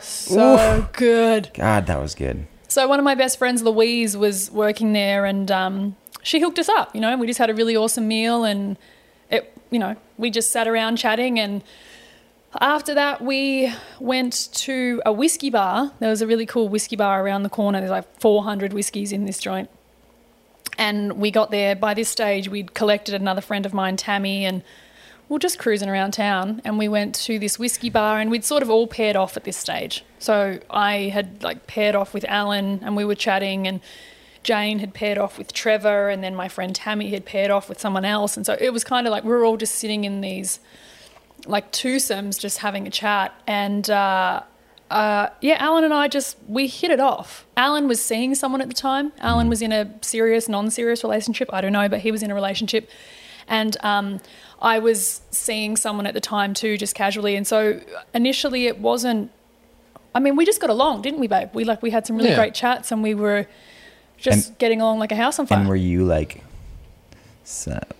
So good. God, that was good. So one of my best friends, Louise, was working there, and um, she hooked us up. You know, we just had a really awesome meal, and it, you know, we just sat around chatting. And after that, we went to a whiskey bar. There was a really cool whiskey bar around the corner. There's like 400 whiskeys in this joint. And we got there. By this stage, we'd collected another friend of mine, Tammy, and we are just cruising around town. And we went to this whiskey bar, and we'd sort of all paired off at this stage. So I had like paired off with Alan, and we were chatting, and Jane had paired off with Trevor, and then my friend Tammy had paired off with someone else. And so it was kind of like we were all just sitting in these like twosomes, just having a chat. And uh, uh, yeah, Alan and I just we hit it off. Alan was seeing someone at the time. Alan was in a serious, non-serious relationship. I don't know, but he was in a relationship, and um, I was seeing someone at the time too, just casually. And so initially, it wasn't I mean, we just got along, didn't we, babe? We like we had some really Yeah. great chats, and we were just And- getting along like a house on fire. And were you like, sup?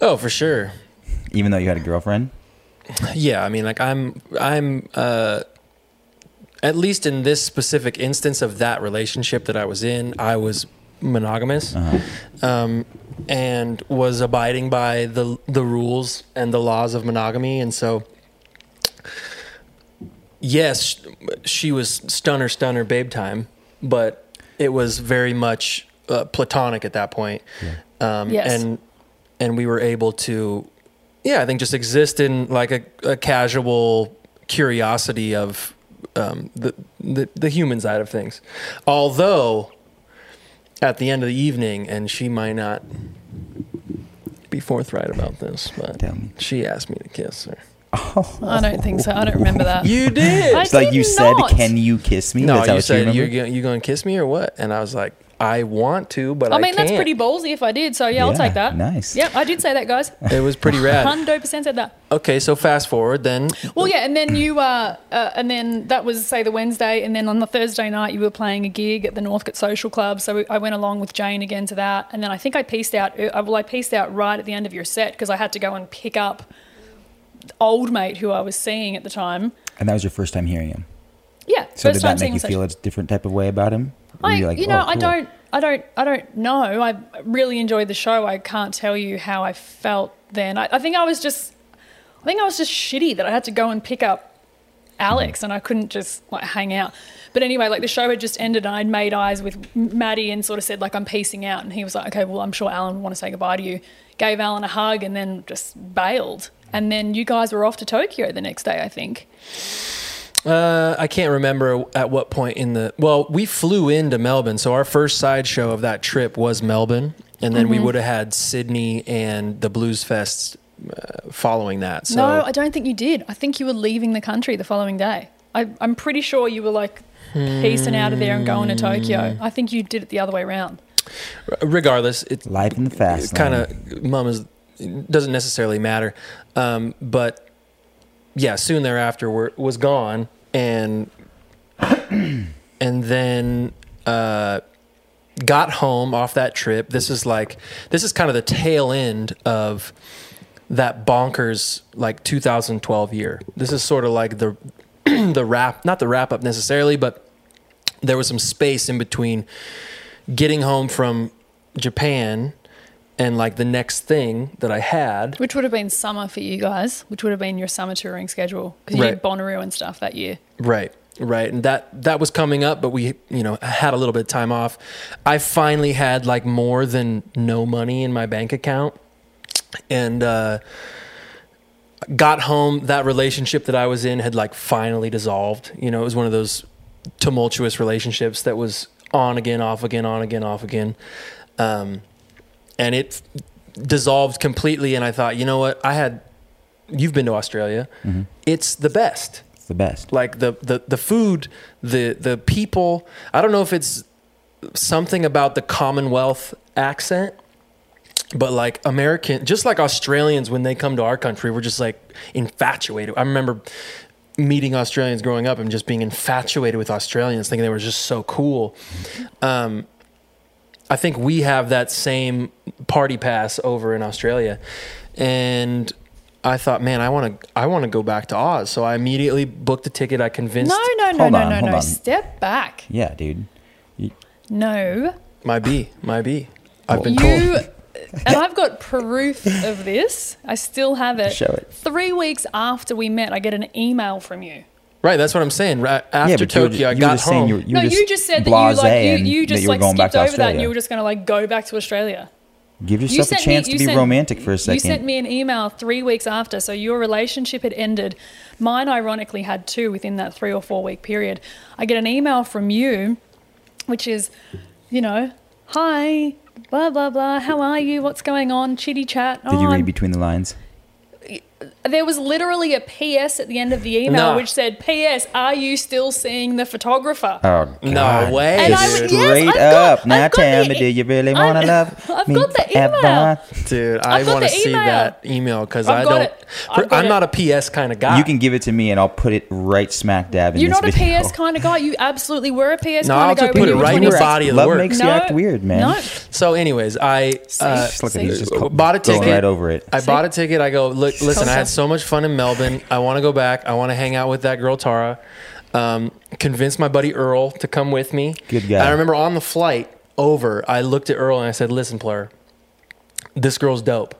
Oh, for sure. Even though you had a girlfriend? Yeah, I mean, like I'm, I'm, uh, at least in this specific instance of that relationship that I was in, I was monogamous, Uh-huh. um, and was abiding by the the rules and the laws of monogamy, and so. Yes, she was stunner, stunner, babe time, but it was very much uh, platonic at that point. Um, Yes. and and we were able to yeah i think just exist in like a, a casual curiosity of um, the, the the human side of things although at the end of the evening and she might not be forthright about this but Tell she asked me to kiss her I don't think so. I don't remember that. you did I It's like you did said, not. "Can you kiss me?" no That's you what said remember? you're, go- you going to kiss me or what and i was like i want to but i, I mean, that's can't. pretty ballsy if I did. So yeah, I'll take that. nice. Yep, I did say that, guys. it was pretty rad Hundred percent said that. okay so fast forward then Well, yeah, and then you, uh, uh, and then that was say the Wednesday, and then on the Thursday night you were playing a gig at the Northcote Social Club. So we- I went along with Jane again to that, and then I think I pieced out. uh, Well, I pieced out right at the end of your set because I had to go and pick up old mate who I was seeing at the time. and that was your first time hearing him. Yeah, So first did that seeing make you him feel a different type of way about him? You like, you oh, know, "Oh, I don't, I don't, I don't know. I really enjoyed the show. I can't tell you how I felt then. I, I think I was just, I think I was just shitty that I had to go and pick up Alex mm-hmm. and I couldn't just like hang out. But anyway, like the show had just ended and I'd made eyes with Maddie and sort of said like I'm piecing out, and he was like, okay, well I'm sure Alan would want to say goodbye to you. Gave Alan a hug and then just bailed. Mm. And then you guys were off to Tokyo the next day, I think. Uh, I can't remember at what point in the. Well, we flew into Melbourne, so our first sideshow of that trip was Melbourne, and then we Mm-hmm. would have had Sydney and the Blues Fest uh, following that. So no, I don't think you did. I think you were leaving the country the following day. I, I'm pretty sure you were like piecing out of there and going to Tokyo. I think you did it the other way around. regardless, it Life in the fast kind lane. of mom is doesn't necessarily matter, um, but yeah, soon thereafter we was gone, and and then uh, got home off that trip. This is like this is kind of the tail end of that bonkers like 2012 year. This is sort of like the *clears throat* the wrap, not the wrap up necessarily, but there was some space in between getting home from Japan and like the next thing that I had. Which would have been summer for you guys, which would have been your summer touring schedule because you Right. did Bonnaroo and stuff that year. Right. Right. And that that was coming up, but we, you know, had a little bit of time off. I finally had like more than no money in my bank account. And uh got home, that relationship that I was in had like finally dissolved. You know, it was one of those tumultuous relationships that was on again, off again, on again, off again. Um and it dissolved completely and I thought, you know what? I had you've been to Australia. Mhm. It's the best It's the best. like the, the the food the the people i don't know if it's something about the commonwealth accent but like american just like australians when they come to our country we're just like infatuated i remember meeting australians growing up and just being infatuated with australians thinking they were just so cool um, i think we have that same party pass over in australia and I thought, man, I want to, I want to go back to Oz. So I immediately booked a ticket. I convinced No, no, no, Hold no, on, no, no. on. Step back. Yeah, dude. No. my B, my B. I've been You told. *laughs* and I've got proof of this. I still have it. Show it. Three weeks after we met, I get an email from you. Right, that's what I'm saying. Right after yeah, but you were, Tokyo, I got just home. you were, you no, were you just said that you like you, you just you like skipped over that and you were just going to like go back to Australia. Give You yourself a chance me- to be sent- romantic for a second. You sent me an email three weeks after, so your relationship had ended. Mine, ironically, had two within that three or four week period. I get an email from you, which is, you know, hi, blah blah blah. How are you? What's going on? Chitty chat. Did you "Oh, read I'm- between the lines? There was literally a PS at the end of the email No. which said, "PS, are you still seeing the photographer?" Oh, No way, And I dude. would- yes, Straight I've got- up. Now I've tell me, e- do you really want to love *laughs* I've me got the email. Dude, I want to see that email because I've I got don't. it. I've got I'm it. not a PS kind of guy. You can give it to me and I'll put it right smack dab in You're this not a video. PS kind of guy. You absolutely were a PS No, kind I'll of guy just when put you it were right in the body of the Love word. makes you act weird, man. No, So, anyways, I uh, Just look at See? these, just go- bought a ticket. right over it. I bought a ticket. I go, look, listen, I had so much fun in Melbourne. I want to go back. I want to hang out with that girl, Tara. Um, convinced my buddy Earl to come with me. Good guy. I remember on the flight over, I looked at Earl and I said, listen, player, this girl's dope.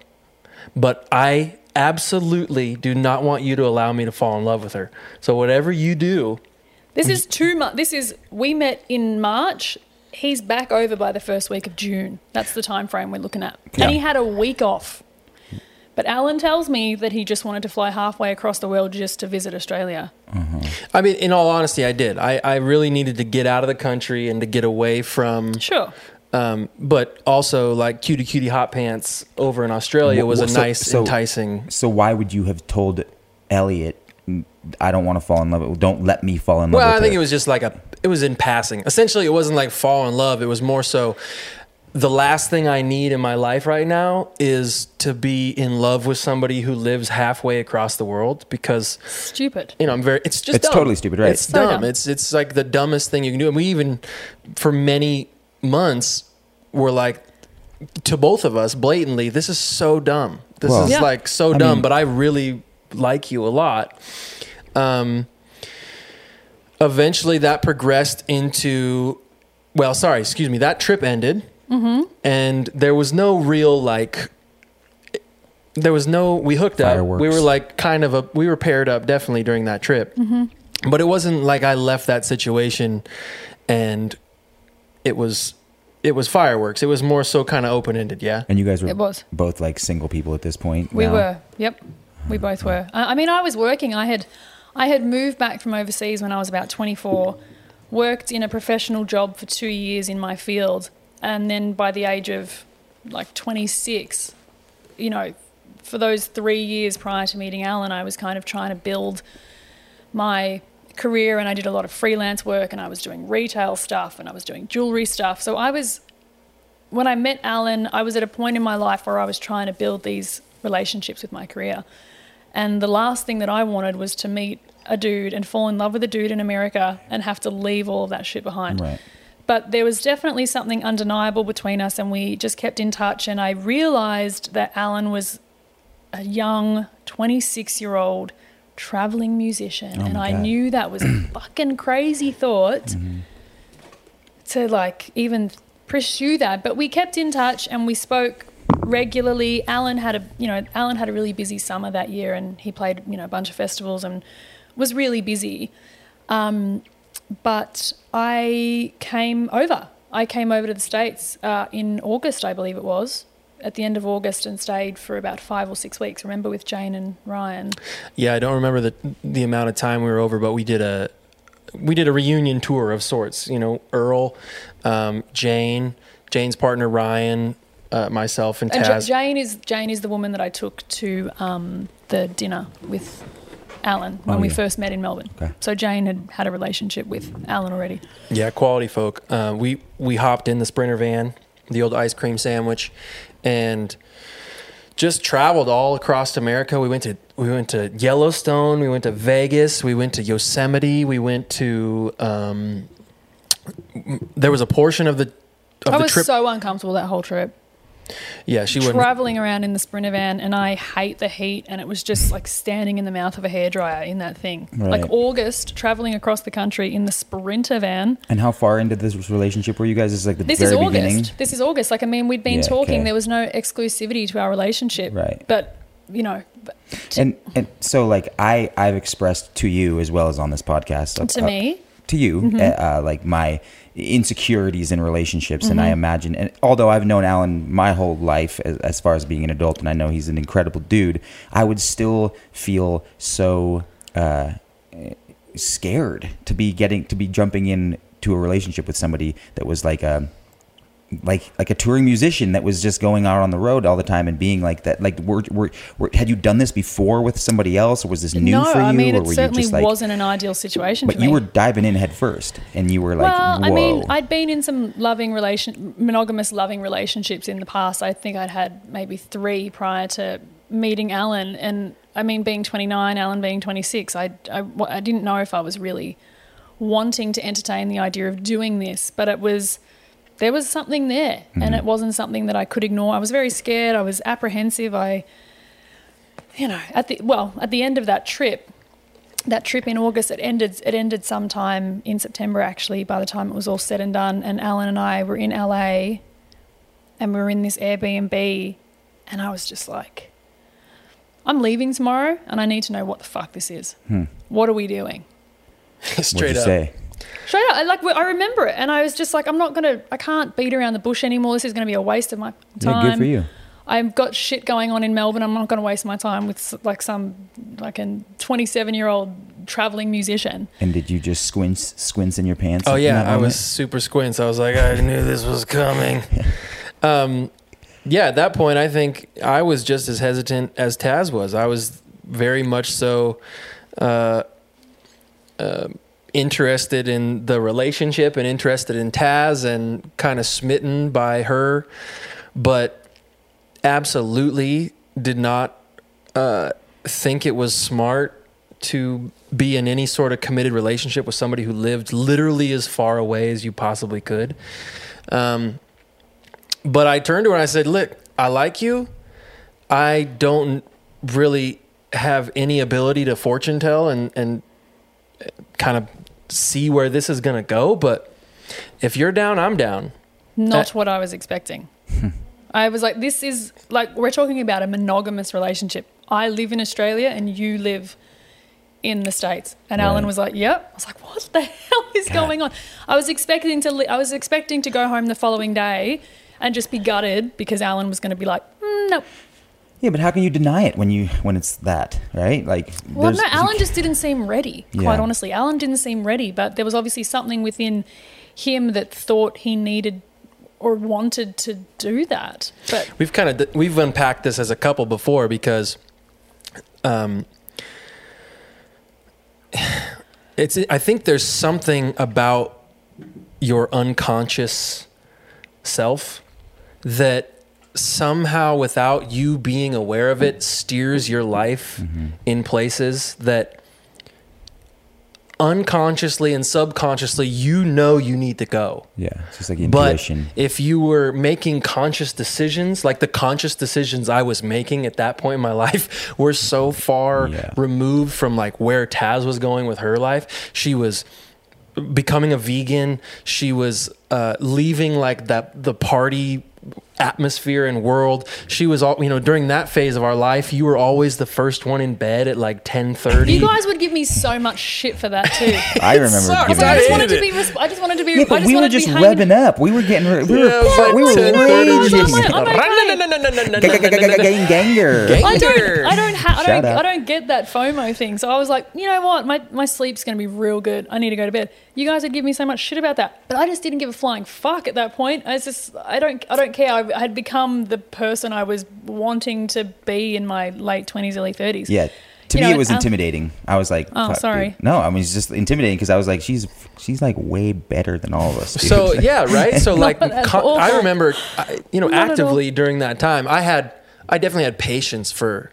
But I absolutely do not want you to allow me to fall in love with her. So, whatever you do, this is two months. This is we met in March. He's back over by the first week of June. That's the time frame we're looking at. And he had a week off. But Alan tells me that he just wanted to fly halfway across the world just to visit Australia. I mean, in all honesty, I did. I, I really needed to get out of the country and to get away from Sure. Um, but also like cutie cutie hot pants over in Australia was a wh- so- nice, so- enticing. So why would you have told Elliot, I don't want to fall in love with, don't let me fall in love Well, with I think her? it was just like a, it was in passing. Essentially, it wasn't like fall in love. It was more so the last thing I need in my life right now is to be in love with somebody who lives halfway across the world because Stupid. you know I'm very. It's just It's dumb. totally stupid, right. It's So dumb. dumb. It's it's like the dumbest thing you can do. And we even for many months were like to both of us blatantly, this is so dumb. This Well, is Yeah. like so I dumb, mean- but I really like you a lot. Um, eventually, that progressed into. Well, sorry, excuse me. That trip ended, Mm-hmm. and there was no real like. There was no. We hooked up. Fireworks. We were like kind of a. We were paired up definitely during that trip, mm-hmm. but it wasn't like I left that situation, and it was. It was fireworks. It was more so kind of open ended. Yeah. and you guys were It was. both like single people at this point. We now? were. Yep. We both were. I, I mean, I was working. I had, I had moved back from overseas when I was about 24, worked in a professional job for two years in my field, and then by the age of like 26, you know, for those three years prior to meeting Alan, I was kind of trying to build my career and I did a lot of freelance work and I was doing retail stuff and I was doing jewelry stuff. So I was when I met Alan, I was at a point in my life where I was trying to build these relationships with my career. And the last thing that I wanted was to meet a dude and fall in love with a dude in America and have to leave all of that shit behind. Right. But there was definitely something undeniable between us, and we just kept in touch. And I realized that Alan was a young 26 year old traveling musician. Oh and I God. knew that was a *clears throat* fucking crazy thought Mm-hmm. to like even pursue that. But we kept in touch and we spoke regularly. Alan had a you know Alan had a really busy summer that year, and he played you know a bunch of festivals and was really busy. Um, but I came over. I came over to the states uh, in August, I believe it was, at the end of August, and stayed for about five or six weeks. Remember with Jane and Ryan. Yeah, I don't remember the the amount of time we were over, but we did a we did a reunion tour of sorts. You know, Earl, um, Jane, Jane's partner Ryan, uh, myself, and And Taz. Jane is Jane is the woman that I took to um, the dinner with Alan when Oh, we yeah. first met in Melbourne. Okay. So Jane had had a relationship with Alan already. Yeah, quality folk. Uh, we we hopped in the Sprinter van, the old ice cream sandwich, and just traveled all across America. We went to we went to Yellowstone, we went to Vegas, we went to Yosemite, we went to. Um, there was a portion of the of I the was trip. so uncomfortable that whole trip. Yeah, she wouldn't. traveling around in the sprinter van and I hate the heat and it was just like standing in the mouth of a hairdryer in that thing. Right. Like August traveling across the country in the sprinter van. And how far into this relationship were you guys? This is like the This very is August. beginning. This is August. Like I mean we'd been Yeah, talking okay. there was no exclusivity to our relationship. Right. But you know, but And and so like I I've expressed to you as well as on this podcast to uh, me, to you Mm-hmm. uh, uh, like my insecurities in relationships and i Mm-hmm. imagine and although i've known alan my whole life as, as far as being an adult and i know he's an incredible dude i would still feel so uh, scared to be getting to be jumping in to a relationship with somebody that was like a like like a touring musician that was just going out on the road all the time and being like that like were, were, were had you done this before with somebody else or was this new no, for you I mean or it certainly just like wasn't an ideal situation. but for you me. were diving in head first and you were like well, whoa I mean, I'd been in some loving relation, monogamous loving relationships in the past. I think I'd had maybe three prior to meeting Alan, and I mean, being 29, Alan being 26, I, I, I didn't know if I was really wanting to entertain the idea of doing this, but it was there was something there, and mm-hmm. it wasn't something that I could ignore. I was very scared. I was apprehensive. I, you know, at the well, at the end of that trip, that trip in August, it ended. It ended sometime in September, actually. By the time it was all said and done, and Alan and I were in LA, and we were in this Airbnb, and I was just like, "I'm leaving tomorrow, and I need to know what the fuck this is. Hmm. What are we doing?" *laughs* what'd Straight you up. say Straight up, I, like I remember it, and I was just like, "I'm not gonna. I can't beat around the bush anymore. This is gonna be a waste of my time." yeah good for you I've got shit going on in Melbourne. I'm not going to waste my time with like some like a 27 year old traveling musician. and did you just squints squints in your pants Oh yeah, I moment? was super squints. I was like, I knew this was coming. *laughs* um, yeah, at that point, I think I was just as hesitant as Taz was. I was very much so uh, uh, interested in the relationship and interested in Taz and kind of smitten by her, but absolutely did not uh, think it was smart to be in any sort of committed relationship with somebody who lived literally as far away as you possibly could. Um, but I turned to her and I said, Look, I like you. I don't really have any ability to fortune tell and, and kind of see where this is going to go. But if you're down, I'm down. Not Uh, what I was expecting. *laughs* I was like, this is like, we're talking about a monogamous relationship. I live in Australia and you live in the States. And Alan was like, yep. I was like, what the *laughs* hell is God. going on? I was expecting to, li- I was expecting to go home the following day and just be gutted because Alan was going to be like, mm, no. Yeah but how can you deny it when you when it's that right like Well, no, Alan just didn't seem ready, quite Yeah. honestly. Alan didn't seem ready, but there was obviously something within him that thought he needed or wanted to do that. But We've kind of we've unpacked this as a couple before because, um, *sighs* it's I think there's something about your unconscious self that somehow without you being aware of it steers your life in places that unconsciously and subconsciously you know you need to go yeah it's just like but if you were making conscious decisions, like the conscious decisions I was making at that point in my *laughs* life were so far Yeah. removed from like where Taz was going with her life. She was becoming a vegan. She was uh, leaving like that the party atmosphere and world. She was all you know during that phase of our life. You were always the first one in bed at like ten thirty. you guys would give me so much shit for that too. *laughs* i remember sucks. I, was giving like, I you just hated wanted to it. be. Res- I just wanted to be. yeah, I but just we were wanted just to be hanging- webbing up. We were getting, we were, Yeah, it was we like were 10:30. raging. I'm okay. Gang- Ganger. I don't. I don't. Ha- I Shut don't. up. I don't get that FOMO thing. So I was like, you know what? My my sleep's going to be real good. I need to go to bed. You guys would give me so much shit about that, but I just didn't give a flying fuck at that point. I was just. I don't. I don't care. I, I had become the person I was wanting to be in my late twenties, early thirties. Yeah. To You me, know, it was Al- intimidating. I was like, Oh, fuck, sorry. dude. No, I mean, it's just intimidating because I was like, she's she's like way better than all of us. Dude. So yeah, right. So *laughs* like, at con- I remember, I, you know, Not actively during that time, I had, I definitely had patience for.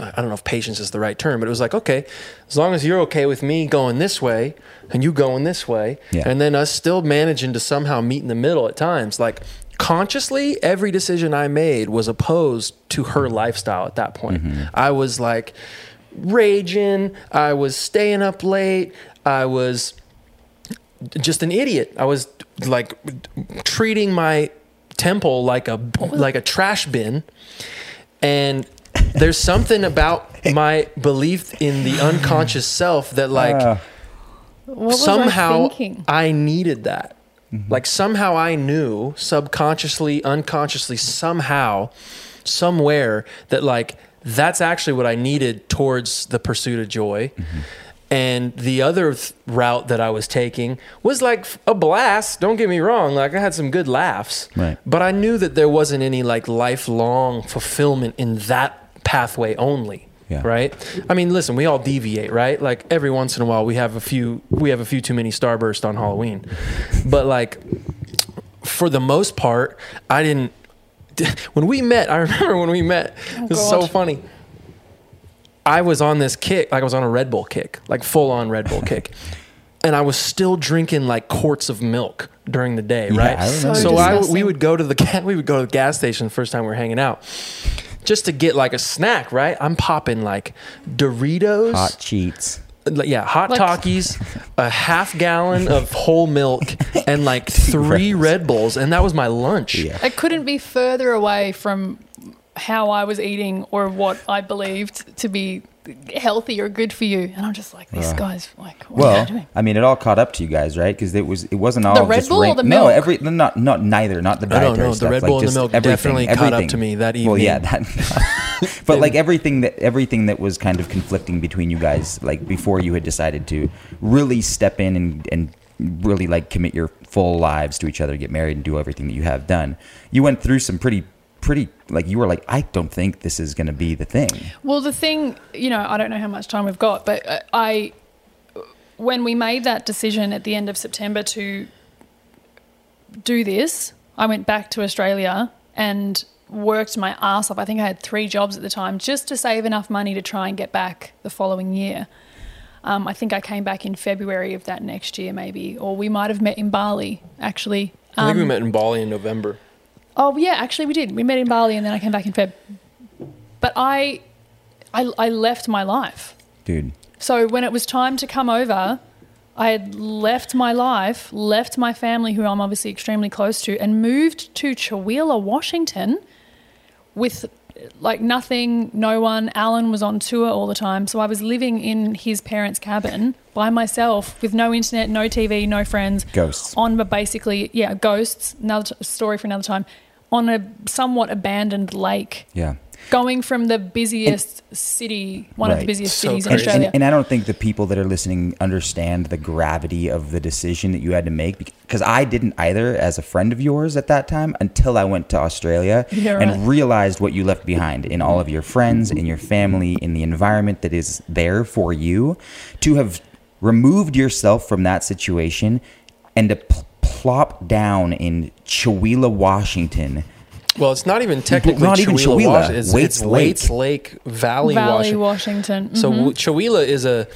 I don't know if patience is the right term, but it was like, okay, as long as you're okay with me going this way and you going this way, Yeah. and then us still managing to somehow meet in the middle at times, like consciously, every decision I made was opposed to her lifestyle at that point. Mm-hmm. I was like raging, I was staying up late, I was just an idiot. I was like treating my temple like a like a trash bin, and there's something about my belief in the unconscious self that like Uh, What was somehow I? I needed that. Like somehow I knew subconsciously, unconsciously, somehow, somewhere that like that's actually what I needed towards the pursuit of joy. And the other th- route that I was taking was like a blast. Don't get me wrong. Like I had some good laughs. Right. But I knew that there wasn't any like lifelong fulfillment in that pathway only. Yeah. Right. I mean, listen, we all deviate, right? Like every once in a while, we have a few, we have a few too many starburst on Halloween, but like for the most part, I didn't. *laughs* When we met, I *laughs* remember when we met. Oh, it was so funny. I was on this kick, like I was on a Red Bull kick, like full on Red Bull kick, *laughs* and I was still drinking like quarts of milk during the day, Yeah, right? I remember so. I, we would go to the we would go to the gas station the first time we were hanging out, just to get like a snack, right? I'm popping like Doritos, Hot cheats. yeah, hot Like- Takis, a half gallon of whole milk, *laughs* and like three Red Bulls, and that was my lunch. Yeah. It couldn't be further away from how I was eating or what I believed to be healthy or good for you. And I'm just like, this Ugh. guy's like, what are Well, you doing? I mean, it all caught up to you guys, right? Because it was it wasn't all the Red just Bull or rank- the no, every not not neither, not the No, no, dietary no, the. Red like Bull and the milk everything, definitely caught up to me that evening. Well, yeah, that. *laughs* *laughs* but like everything that everything that was kind of conflicting between you guys, like before you had decided to really step in and and really like commit your full lives to each other, get married, and do everything that you have done. You went through some pretty pretty like you were like I don't think this is going to be the thing. Well, the thing, you know, I don't know how much time we've got, but uh, I, when we made that decision at the end of September to do this, I went back to Australia and worked my ass off. I think I had three jobs at the time just to save enough money to try and get back the following year. Um, I think I came back in February of that next year, maybe, or we might have met in Bali actually. I think we Um, met in Bali in November. Oh yeah, actually we did. We met in Bali and then I came back in Feb. But I, I, I left my life. Dude, So when it was time to come over, I had left my life, left my family, who I'm obviously extremely close to, and moved to Chewelah, Washington, with like nothing, no one. Alan was on tour all the time, so I was living in his parents' cabin by myself with no internet, no TV, no friends ghosts. on but basically yeah ghosts another t- story for another time on a somewhat abandoned lake Yeah. going from the busiest city one of the busiest So cities in crazy. And, australia and, and I don't think the people that are listening understand the gravity of the decision that you had to make because I didn't either as a friend of yours at that time until I went to Australia *laughs* Yeah, right. and realized what you left behind in all of your friends, in your family, in the environment that is there for you. To have removed yourself from that situation and to pl- plop down in Chewelah, Washington. Well, it's not even technically not even Chewelah, Chewelah, Washington. It's, Waits it's Waits Lake. Lake Valley, valley Washington. washington, So Mhm. w Chewelah is a.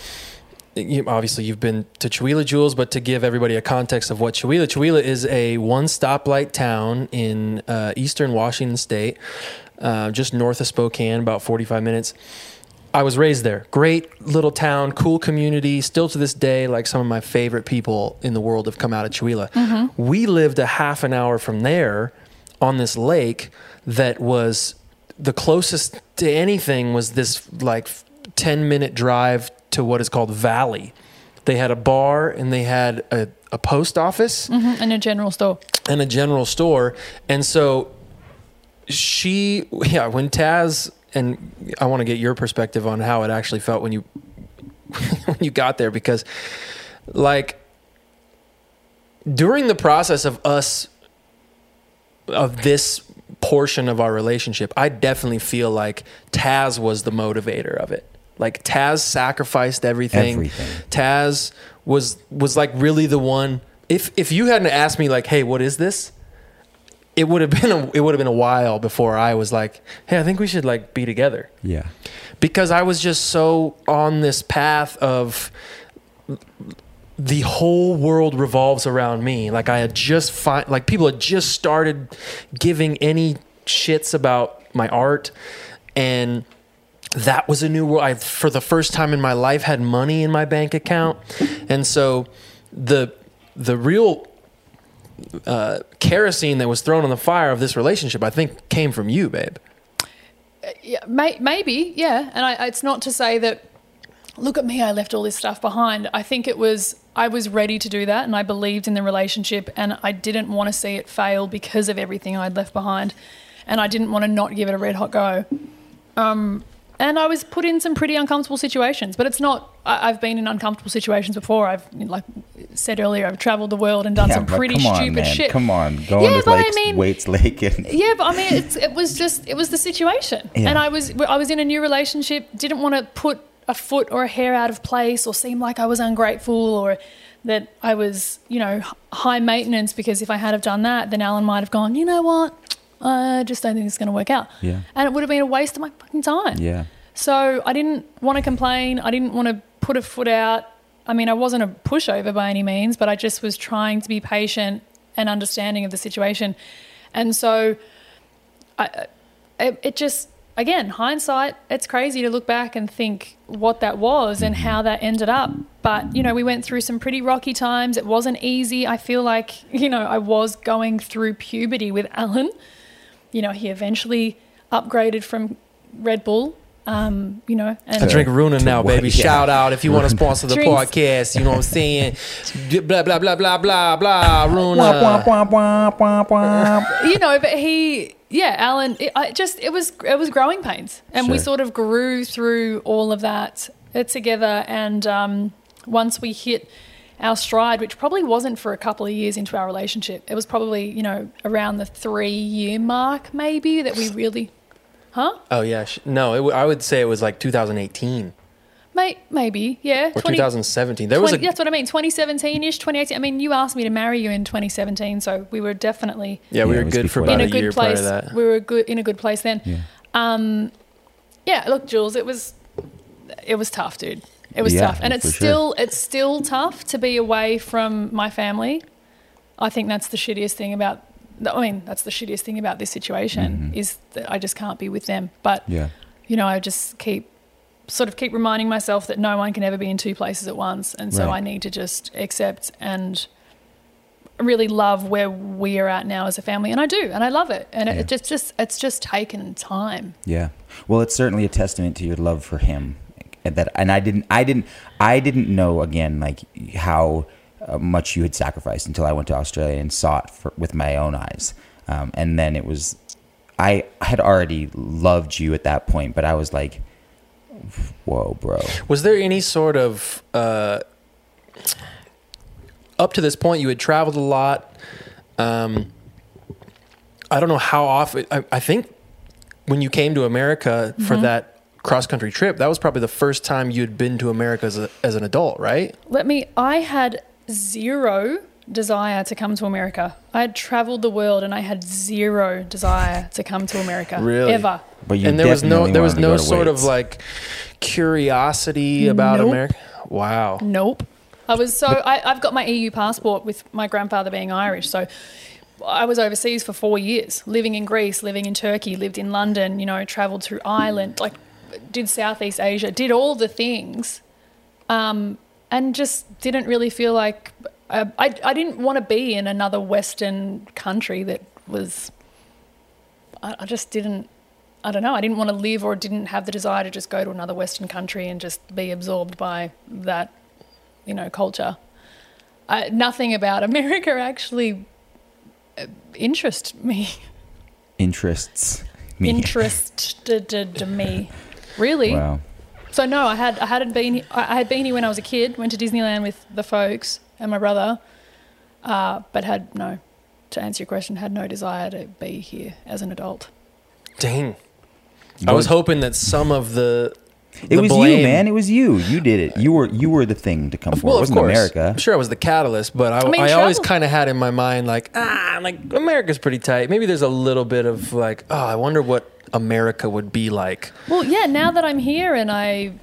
You, obviously, you've been to Chewelah, Jules, but to give everybody a context of what Chewelah, Chewelah is a one stoplight town in uh, eastern Washington State, uh, just north of Spokane, about 45 minutes. I was raised there. Great little town, cool community. Still to this day, like some of my favorite people in the world have come out of Chewelah. We lived a half an hour from there on this lake that was the closest to anything was this like 10 minute drive to what is called Valley. They had a bar and they had a, a post office Mhm, in a general store and a general store. And so she, *laughs* yeah, when Taz, and I want to get your perspective on how it actually felt when you *laughs* when you got there because like during the process of us of this portion of our relationship, I definitely feel like Taz was the motivator of it. Like Taz sacrificed everything. Everything. Taz was was like really the one. If if you hadn't asked me like, "Hey, what is this?" It would have *laughs* been a, it would have been a while before I was like, "Hey, I think we should like be together." Yeah. because I was just so on this path of the whole world revolves around me. Like I had just find like people had just started giving any shits about my art and that was a new world. I for the first time in my life had money in my bank account. And so the the real uh, kerosene that was thrown on the fire of this relationship, I think, came from you, babe. yeah, may, maybe yeah. And I, it's not to say that look at me i left all this stuff behind. I think it was i was ready to do that and i believed in the relationship and i didn't want to see it fail because of everything i'd left behind. And i didn't want to not give it a red hot go. Um, and I was put in some pretty uncomfortable situations. But it's not. I, I've been in uncomfortable situations before. I've like said earlier, I've travelled the world and done some pretty on, stupid man. shit. Come on, going Yeah, to but I mean- Waits Lake and Yeah, but I mean, it's, it was just it was the situation, Yeah. and I was I was in a new relationship. Didn't want to put a foot or a hair out of place, or seem like I was ungrateful, or that I was you know high maintenance. Because if I had have done that, then Alan might have gone. You know what? I just don't think it's going to work out. Yeah. and it would have been a waste of my fucking time. yeah, So I didn't want to complain. I didn't want to put a foot out. I mean, I wasn't a pushover by any means, but I just was trying to be patient and understanding of the situation. And so I, it, it just, again, hindsight, it's crazy to look back and think what that was and mm-hmm. how that ended up. But, you know, we went through some pretty rocky times. It wasn't easy. I feel like, you know, I was going through puberty with Alan. You know, he eventually upgraded from Red Bull. Um, you know, and I drink Runa now, baby. yeah. Shout out if you want to sponsor the Drinks. podcast. You know what I'm saying? blah blah blah blah blah blah. Runa. *laughs* You know, but he, yeah, Alan, it, I just it was it was growing pains, and we sort of grew through all of that uh, together. And um, once we hit our stride, which probably wasn't for a couple of years into our relationship, it was probably you know around the three year mark, maybe that we really, huh? Oh yeah, no. It w- I would say it was like 2018 May, maybe, yeah, or 2017. There was a that's what I mean. 2017 ish, 2018. I mean, you asked me to marry you in 2017, so we were definitely yeah. We Yeah, were good for before about in a, a good year prior place. to that. We were good in a good place then. Yeah. Um, yeah. Look, Jules, it was it was tough, dude. It was Yeah, tough, and it's for sure. still it's still tough to be away from my family. I think that's the shittiest thing about. I mean, that's the shittiest thing about this situation Mhm. is that I just can't be with them. But Yeah, you know, I just keep sort of keep reminding myself that no one can ever be in two places at once, and so Right. I need to just accept and really love where we are at now as a family, and I do, and I love it, and Yeah. it just just it's just taken time. yeah. Well, it's certainly a testament to your love for him. And that, and I didn't, I didn't, I didn't know again like how uh, much you had sacrificed until I went to Australia and saw it for, with my own eyes. Um, and then it was, I had already loved you at that point, but I was like, whoa, bro. Was there any sort of uh, up to this point you had traveled a lot? Um, I don't know how often. I, I think when you came to America for Mm-hmm. that cross country trip, that was probably the first time you'd been to America as, a, as an adult, right? Let me. I had zero desire to come to America. I had traveled the world, and I had zero desire to come to America. Really? Ever. But you and there was no there was no go to sort of like curiosity about Nope. America. Wow. Nope. I was so I, I've got my EU passport with my grandfather being Irish, so I was overseas for four years, living in Greece, living in Turkey, lived in London, you know, travelled through Ireland, like did Southeast Asia, did all the things, um, and just didn't really feel like uh, I I didn't want to be in another Western country that was. I, I just didn't. I don't know. I didn't want to live or didn't have the desire to just go to another Western country and just be absorbed by that, you know, culture. I, nothing about *laughs* America actually uh, interest me. interests me. Interested me, *laughs* really. Wow. So no, I had I hadn't been I I had been here when I was a kid. Went to Disneyland with the folks and my brother, uh, but had no. To answer your question, had no desire to be here as an adult. Dang. I was hoping that some of the It was blame- you, man. It was you. You did it. You were you were the thing to come forward. It wasn't America. I'm sure I was the catalyst, but I, I mean, I always kind of had in my mind like, ah, like America's pretty tight. Maybe there's a little bit of like, oh, I wonder what America would be like. Well, yeah, now that I'm here and I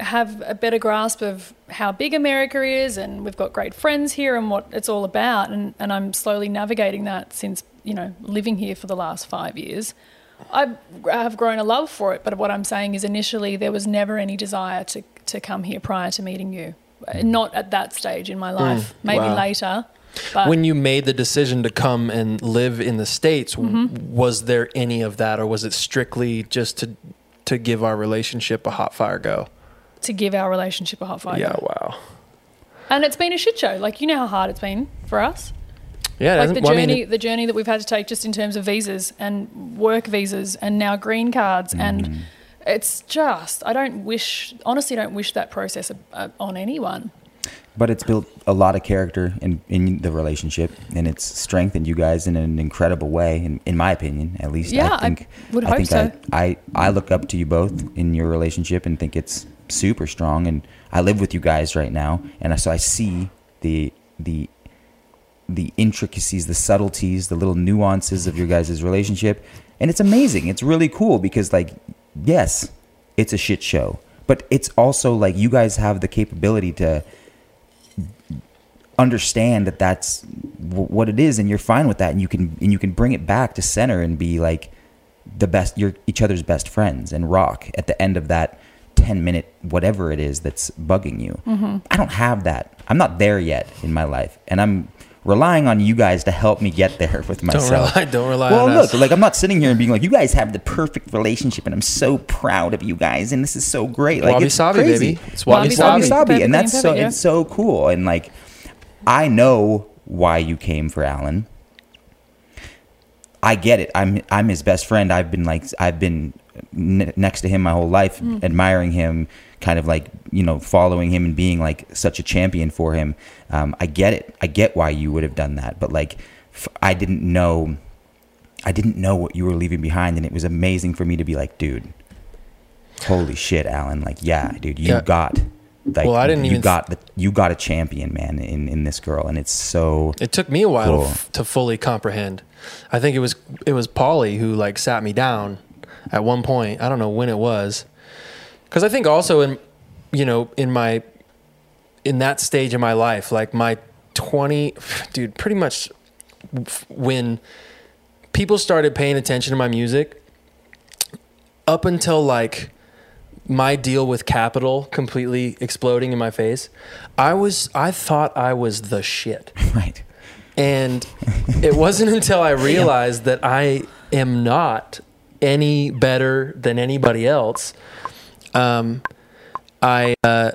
have a better grasp of how big America is and we've got great friends here and what it's all about and, and I'm slowly navigating that since, you know, living here for the last five years. I have grown a love for it, but what I'm saying is initially there was never any desire to, to come here prior to meeting you. Not at that stage in my life, maybe wow. later. But when you made the decision to come and live in the states, Mm-hmm. was there any of that, or was it strictly just to to give our relationship a hot fire go? to give our relationship a hot fire. Yeah, wow. And it's been a shit show. Like, you know how hard it's been for us. Yeah, like the hasn't- well, I journey, mean, it- the journey that we've had to take just in terms of visas and work visas and now green cards Mm-hmm. and it's just I don't wish honestly don't wish that process uh, on anyone. But it's built a lot of character in, in the relationship, and it's strengthened you guys in an incredible way, in, in my opinion, at least. Yeah, I I think, would I hope think so. I, I, I look up to you both in your relationship and think it's super strong. And I live with you guys right now, and so I see the the the intricacies, the subtleties, the little nuances of your guys' relationship, and it's amazing. It's really cool because, like, yes, it's a shit show, but it's also like you guys have the capability to understand that that's w- what it is and you're fine with that and you can and you can bring it back to center and be like the best you're each other's best friends and rock at the end of that 10 minute whatever it is that's bugging you. Mm-hmm. I don't have that. I'm not there yet in my life and i'm relying on you guys to help me get there with myself. Don't rely, don't rely well, on look, us. like I'm not sitting here and being like, "You guys have the perfect relationship, and I'm so proud of you guys, and this is so great." Like Wabi it's sabi, crazy. baby. It's Wabi wabi It's wabi sabi. sabi. sabi, and that's so yeah. it's so cool. And like, I know why you came for Alan. I get it. I'm I'm his best friend. I've been like I've been n- next to him my whole life, Mm. admiring him, kind of like you know following him and being like such a champion for him. Um, I get it. I get why you would have done that, but like f- I didn't know. I didn't know what you were leaving behind, and it was amazing for me to be like, dude, holy shit, Alan! Like, yeah, dude, you Yeah. got. Like, Well, I didn't you even- got the you got a champion, man, in in this girl, and it's so It took me a while Cool. to, f- to fully comprehend. I think it was it was Polly who like sat me down at one point. I don't know when it was, because I think also in you know in my in that stage of my life, like my twenty, *sighs* dude, pretty much when people started paying attention to my music, up until like my deal with Capitol completely exploding in my face, I was I thought I was the shit. *laughs* right. And it wasn't until I *laughs* realized that I am not any better than anybody else. Um, I, uh,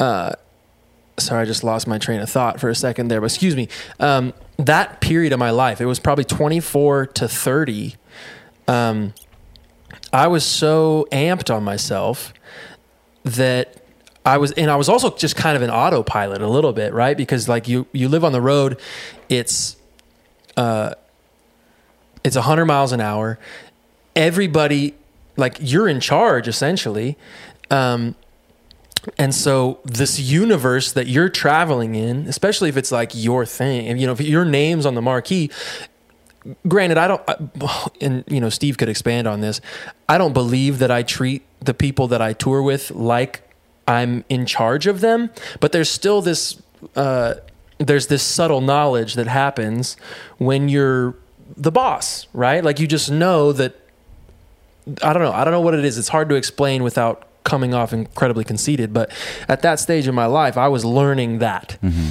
uh, sorry, I just lost my train of thought for a second there, but excuse me. Um, that period of my life, it was probably 24 to 30. Um, I was so amped on myself that I was, and I was also just kind of an autopilot a little bit, right? Because like you, you live on the road, it's, uh, it's a hundred miles an hour. Everybody, like you're in charge essentially. Um, and so this universe that you're traveling in, especially if it's like your thing, and you know, if your name's on the marquee, granted, I don't, I, *sighs* and you know, Steve could expand on this. I don't believe that I treat the people that I tour with like I'm in charge of them, but there's still this, uh, there's this subtle knowledge that happens when you're the boss, right? Like you just know that. I don't know. I don't know what it is. It's hard to explain without coming off incredibly conceited. But at that stage in my life, I was learning that. Mm-hmm.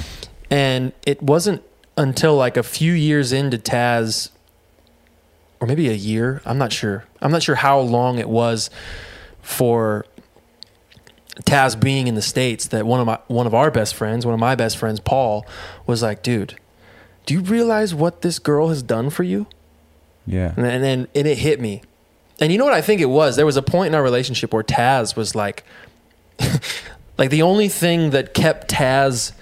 And it wasn't until like a few years into Taz, or maybe a year, I'm not sure. I'm not sure how long it was for Taz being in the States that one of my one of our best friends, one of my best friends, Paul, was like, dude, do you realize what this girl has done for you? Yeah. And then and, it hit me. And you know what I think it was? There was a point in our relationship where Taz was like *laughs* like the only thing that kept Taz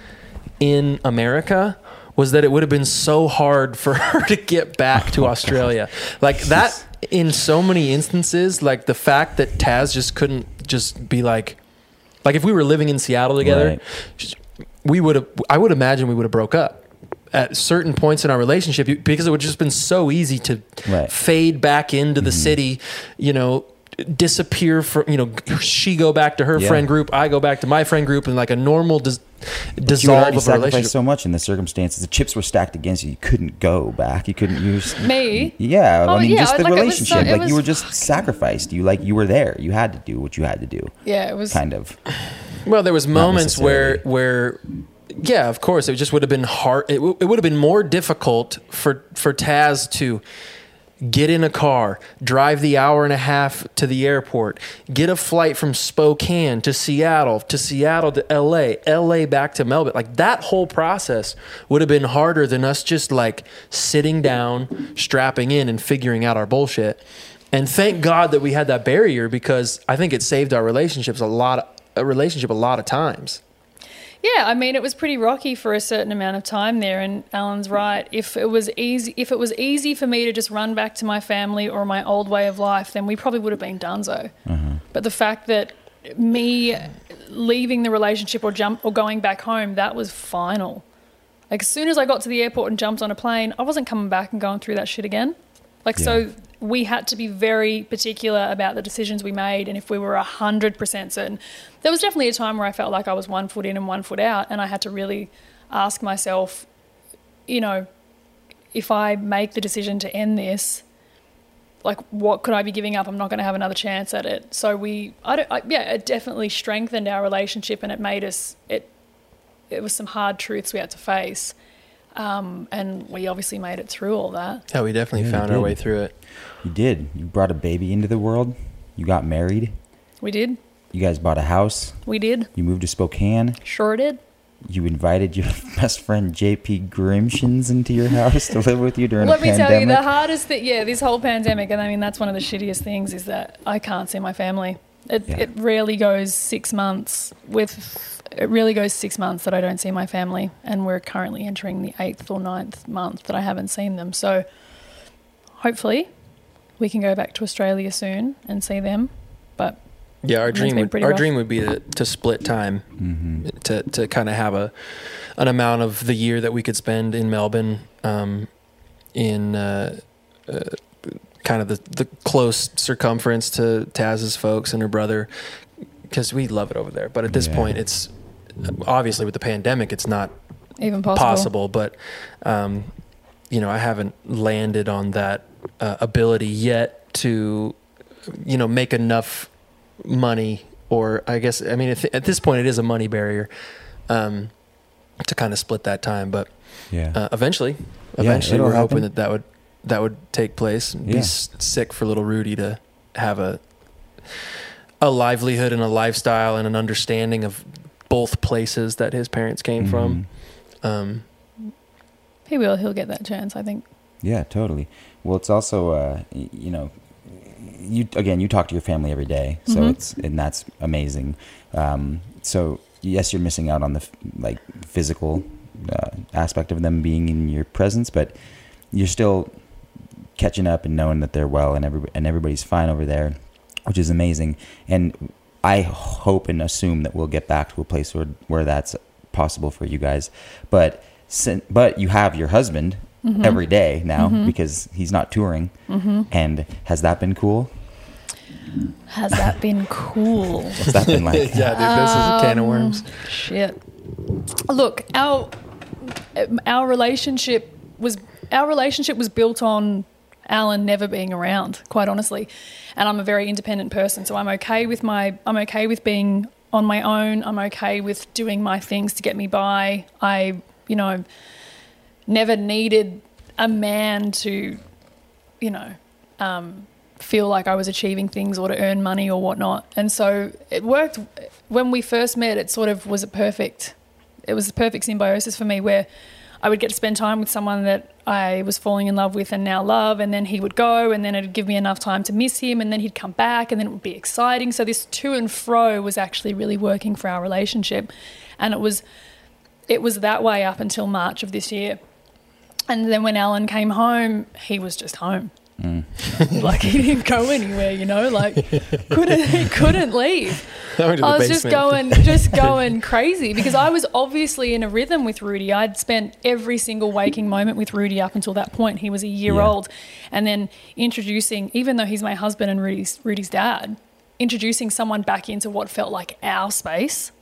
in America was that it would have been so hard for *laughs* her to get back to *laughs* oh, Australia. Like that in so many instances, like the fact that Taz just couldn't just be like like if we were living in Seattle together, Right. we would have I would imagine we would have broke up at certain points in our relationship because it would just been so easy to Right. fade back into the mm-hmm. city, you know, disappear from, you know, she go back to her Yeah. friend group, I go back to my friend group and like a normal dis- you dissolve already of a sacrificed relationship. so much in the circumstances. The chips were stacked against you. You couldn't go back. You couldn't use. Me? Yeah, Oh, I mean, yeah, just the like, it was so- relationship. it like you were was- just sacrificed. You like you were there. You had to do what you had to do. Yeah, it was. Kind of. Well, there was moments where where yeah, of course, it just would have been hard. It, w- it would have been more difficult for for Taz to get in a car, drive the hour and a half to the airport, get a flight from Spokane to Seattle, to Seattle to LA, LA back to Melbourne. Like that whole process would have been harder than us just like sitting down, strapping in and figuring out our bullshit. and thank God that we had that barrier because I think it saved our relationships a lot, of, a relationship a lot of times. Yeah, I mean, it was pretty rocky for a certain amount of time there, and Alan's right. If it was easy, if it was easy for me to just run back to my family or my old way of life, then we probably would have been donezo. Mm-hmm. But the fact that me leaving the relationship or jump or going back home, that was final. Like as soon as I got to the airport and jumped on a plane, I wasn't coming back and going through that shit again. Like Yeah. so we had to be very particular about the decisions we made and if we were 100% certain. There was definitely a time where I felt like I was one foot in and one foot out and I had to really ask myself, you know, if I make the decision to end this, like what could I be giving up? I'm not going to have another chance at it. So we, I don't, I, yeah, it definitely strengthened our relationship and it made us, it, it was some hard truths we had to face. Um, and we obviously made it through all that. Yeah, we definitely Yeah, found our way through it. You did. You brought a baby into the world. You got married. We did. You guys bought a house. We did. You moved to Spokane. Sure did. You invited your *laughs* best friend JP Grimshins into your house to live with you during the pandemic. Let me tell you, the hardest thing, yeah, this whole pandemic, and I mean, that's one of the shittiest things is that I can't see my family. It, Yeah. it rarely goes six months with, it really goes six months that I don't see my family. And we're currently entering the eighth or ninth month that I haven't seen them. So hopefully we can go back to Australia soon and see them. But Yeah, our dream would, our rough. dream would be to, to split time hmm to to kind of have a an amount of the year that we could spend in Melbourne um, in uh, uh, kind of the, the close circumference to Taz's folks and her brother because we love it over there. But at this Yeah. point, it's obviously with the pandemic, it's not even possible. possible. But um, you know, I haven't landed on that uh, ability yet to you know make enough money, or I guess I mean at, at this point it is a money barrier um, to kind of split that time. But Yeah. uh, eventually, eventually, it'll we're hoping that that would that would take place. It'd Be Yeah. s- sick for little Rudy to have a a livelihood and a lifestyle and an understanding of both places that his parents came from. Mhm. Um, He will. He'll get that chance, I think. Yeah, totally. Well, it's also, uh, you know, you again, you talk to your family every day, so Mhm. it's and that's amazing. Um, so yes, you're missing out on the like physical uh, aspect of them being in your presence, but you're still catching up and knowing that they're well and every and everybody's fine over there, which is amazing. And I hope and assume that we'll get back to a place where where that's possible for you guys. But but you have your husband Mhm. every day now Mhm. because he's not touring. hmm And has that been cool? Has that *laughs* been cool? What's that been like? *laughs* yeah, dude, this is a can of Um, worms. Shit. Look, our our relationship was our relationship was built on Alan never being around, quite honestly. And I'm a very independent person, so I'm okay with my I'm okay with being on my own. I'm okay with doing my things to get me by. I, you know, never needed a man to, you know, um, feel like I was achieving things or to earn money or whatnot. And so it worked when we first met. It sort of was a perfect. It was a perfect symbiosis for me where I would get to spend time with someone that I was falling in love with and now love, and then he would go, and then it'd give me enough time to miss him, and then he'd come back, and then it would be exciting. So this to and fro was actually really working for our relationship, and it was it was that way up until March of this year. And then when Alan came home, he was just home. Mm. *laughs* like he didn't go anywhere, you know, like *laughs* couldn't he couldn't leave. I went to the I was just going just *laughs* going crazy because I was obviously in a rhythm with Rudy. I'd spent every single waking moment with Rudy up until that point. He was a year Yeah. old. And then introducing even though he's my husband and Rudy's Rudy's dad, introducing someone back into what felt like our space.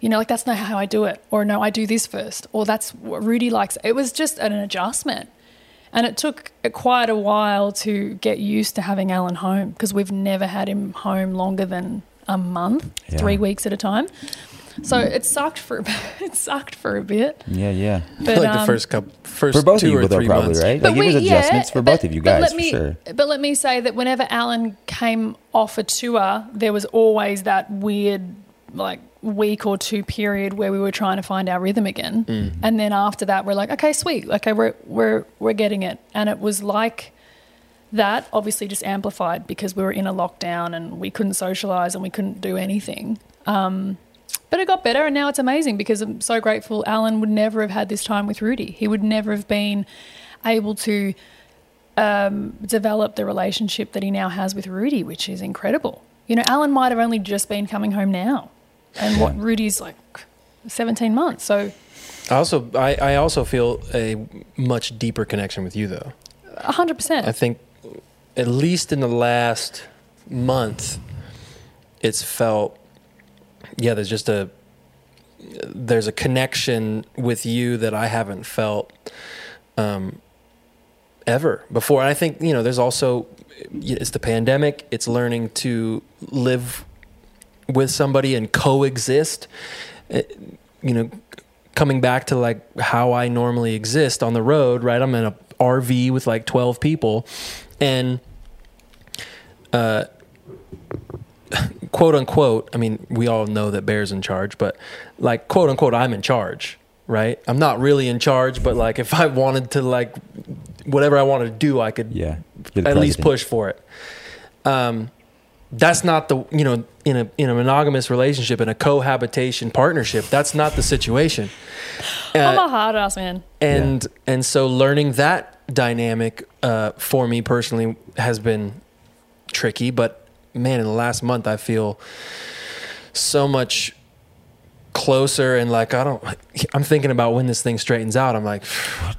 You know, like that's not how I do it. Or no, I do this first. Or that's what Rudy likes. It was just an adjustment. And it took quite a while to get used to having Alan home because we've never had him home longer than a month, Yeah. three weeks at a time. So it sucked for *laughs* it sucked for a bit. Yeah, yeah. But like the um, first couple, first For both two of you, or though, three probably, months. right? but Like, it was we- yeah, adjustments for but- both of you guys, let for sure. But let me say that whenever Alan came off a tour, there was always that weird like week or two period where we were trying to find our rhythm again. Mm-hmm. And then after that we're like, okay, sweet. Okay, we're we're we're getting it. And it was like that obviously just amplified because we were in a lockdown and we couldn't socialize and we couldn't do anything. Um, but it got better and now it's amazing because I'm so grateful. Alan would never have had this time with Rudy. He would never have been able to um, develop the relationship that he now has with Rudy, which is incredible. You know, Alan might have only just been coming home now, and what Rudy's like 17 months. So I also I, I also feel a much deeper connection with you though. 100%. I think at least in the last month, it's felt yeah. There's just a there's a connection with you that I haven't felt um, ever before. And I think you know there's also it's the pandemic. It's learning to live with somebody and coexist. It, you know, coming back to like how I normally exist on the road. Right, I'm in a RV with like 12 people, and uh, *laughs* quote unquote. I mean, we all know that Bear's in charge, but like quote unquote, I'm in charge. Right, I'm not really in charge, but like if I wanted to like whatever I wanted to do, I could Yeah. At least push for it. Um, that's not the you know in a in a monogamous relationship in a cohabitation partnership. That's not the situation. *sighs* I'm Uh, a hard ass man. and and so learning that dynamic uh, for me personally has been tricky. But man, in the last month, I feel so much closer and like I don't. I'm thinking about when this thing straightens out. I'm like,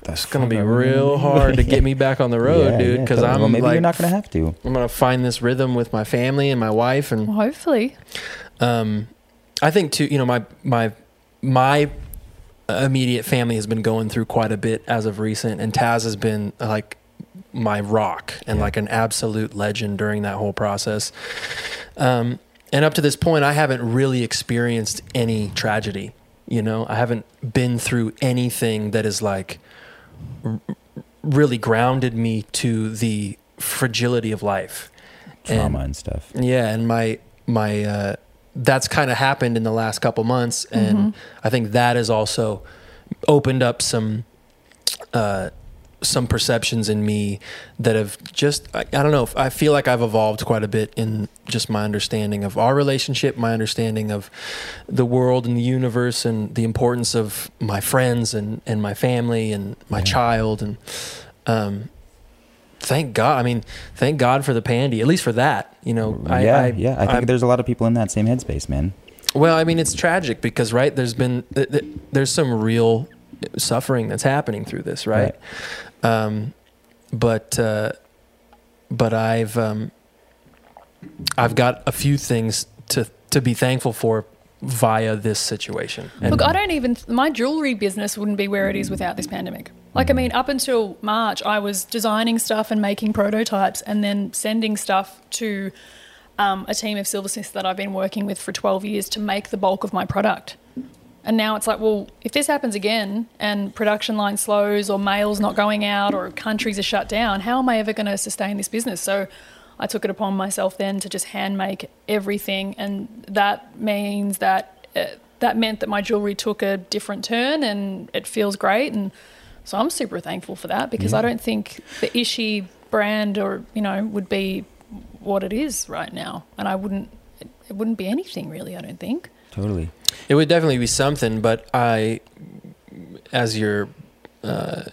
that's gonna be fuck are we real gonna *laughs* hard to get me back on the road, Yeah, dude. yeah, Because totally. I'm well, maybe like, you're not gonna have to. I'm gonna find this rhythm with my family and my wife, and Well, hopefully. um, I think too. You know, my my my immediate family has been going through quite a bit as of recent, and Taz has been like my rock and Yeah. like an absolute legend during that whole process. Um, and up to this point, I haven't really experienced any tragedy. You know, I haven't been through anything that is like r- really grounded me to the fragility of life. Trauma and stuff. yeah, and my my uh, that's kind of happened in the last couple months, and I think that has also opened up some uh, some perceptions in me that have just I, I don't know. I feel like I've evolved quite a bit in just my understanding of our relationship, my understanding of the world and the universe, and the importance of my friends and and my family and my Yeah. child and. Um, thank God. I mean, thank God for the pandy. At least for that, you know. I, yeah, I, yeah. I think I'm- there's a lot of people in that same headspace, man. well, I mean, it's tragic because right there's been th- th- there's some real suffering that's happening through this, right? Um, but uh, but I've um, I've got a few things to to be thankful for via this situation. And Look, I don't even, my jewelry business wouldn't be where it is without this pandemic. Like, I mean, up until March, I was designing stuff and making prototypes and then sending stuff to um, a team of silversmiths that I've been working with for 12 years to make the bulk of my product. And now it's like, well, if this happens again and production line slows or mail's not going out or countries are shut down, how am I ever going to sustain this business? So I took it upon myself then to just hand make everything. And that means that uh, that meant that my jewelry took a different turn and it feels great. And so I'm super thankful for that because I don't think the Ishi brand or, you know, would be what it is right now. And I wouldn't, it wouldn't be anything really, I don't think. Totally. It would definitely be something, but I, as your, uh,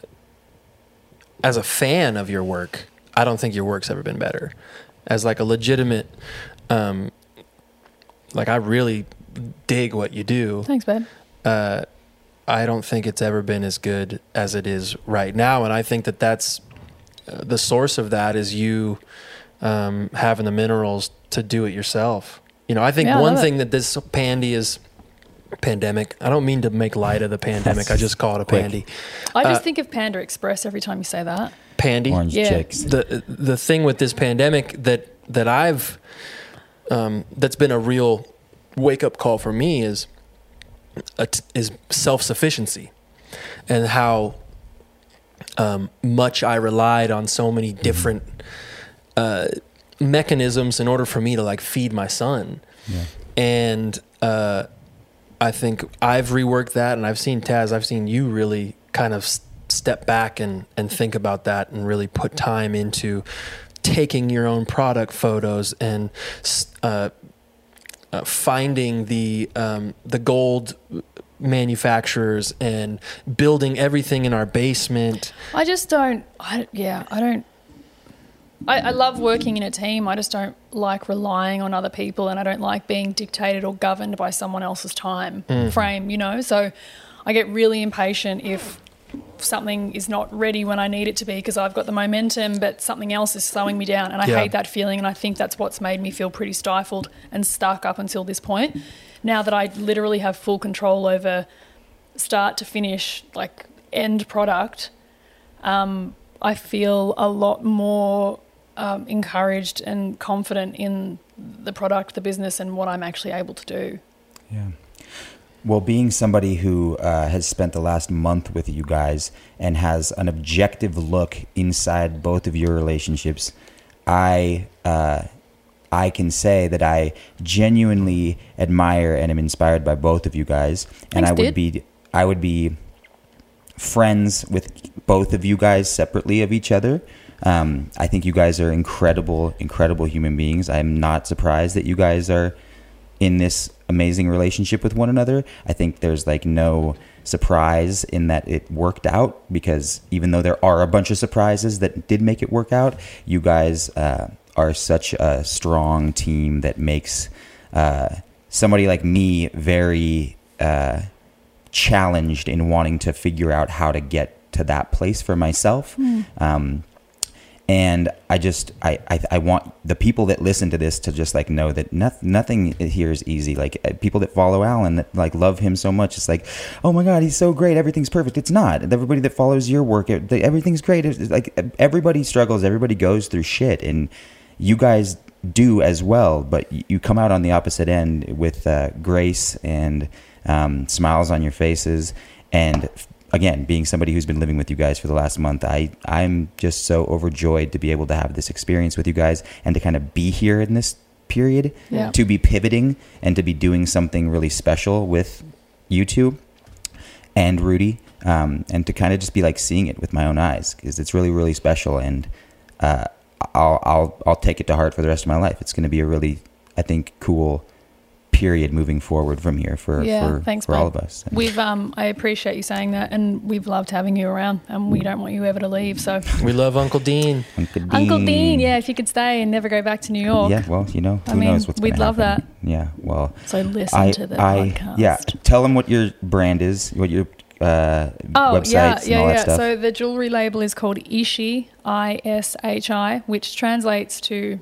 as a fan of your work, I don't think your work's ever been better. As like a legitimate, um, like I really dig what you do. Thanks, babe. Uh, I don't think it's ever been as good as it is right now, and I think that that's uh, the source of that is you um, having the minerals to do it yourself. You know, I think Yeah, I one it. thing that this pandy is pandemic. I don't mean to make light of the pandemic. I just call it a Quick. pandy. I just Uh, think of Panda Express every time you say that. Pandy. Orange Yeah. chicks. the the thing with this pandemic that that I've um, that's been a real wake up call for me is a t- is self sufficiency and how um, much I relied on so many different uh, mechanisms in order for me to like feed my son Yeah. and uh, I think I've reworked that, and I've seen Taz, I've seen you really kind of step back and and think about that, and really put time into taking your own product photos and uh, uh, finding the um, the gold manufacturers and building everything in our basement. I just don't. I, yeah, I don't. I, I love working in a team. I just don't like relying on other people, and I don't like being dictated or governed by someone else's time frame. You know, so I get really impatient if something is not ready when I need it to be because I've got the momentum, but something else is slowing me down, and I Yeah. hate that feeling. And I think that's what's made me feel pretty stifled and stuck up until this point. Now that I literally have full control over start to finish, like end product, um, I feel a lot more um, encouraged and confident in the product, the business, and what I'm actually able to do. Yeah. Well, being somebody who uh, has spent the last month with you guys and has an objective look inside both of your relationships, I uh, I can say that I genuinely admire and am inspired by both of you guys, and Thanks, I would dude. be I would be friends with both of you guys separately of each other. Um, I think you guys are incredible, incredible human beings. I'm not surprised that you guys are in this amazing relationship with one another. I think there's like no surprise in that it worked out because even though there are a bunch of surprises that did make it work out, you guys uh, are such a strong team that makes uh, somebody like me very uh, challenged in wanting to figure out how to get to that place for myself. Um, and I just I, I I want the people that listen to this to just like know that noth- nothing here is easy. Like uh, people that follow Alan that like love him so much, it's like, oh my god, he's so great, everything's perfect. It's not. Everybody that follows your work, everything's great. It's like everybody struggles, everybody goes through shit, and you guys do as well. But you come out on the opposite end with uh, grace and um, smiles on your faces, and again, being somebody who's been living with you guys for the last month, I I'm just so overjoyed to be able to have this experience with you guys and to kind of be here in this period, Yeah. to be pivoting and to be doing something really special with you two and Rudy, um, and to kind of just be like seeing it with my own eyes because it's really really special and uh, I'll I'll I'll take it to heart for the rest of my life. It's going to be a really I think cool period moving forward from here for Yeah, for, thanks, for all of us. And- We've um, I appreciate you saying that, and we've loved having you around, and we don't want you ever to leave. So, We love Uncle Dean. Uncle Dean. Uncle Dean, yeah, if you could stay and never go back to New York, Yeah, well, you know, I who mean, knows what's we'd love happen. Yeah, well, so listen I, to the I, podcast. yeah, tell them what your brand is, what your uh, Oh websites yeah, and yeah, all that yeah. stuff. So the jewelry label is called Ishi, I S H I, which translates to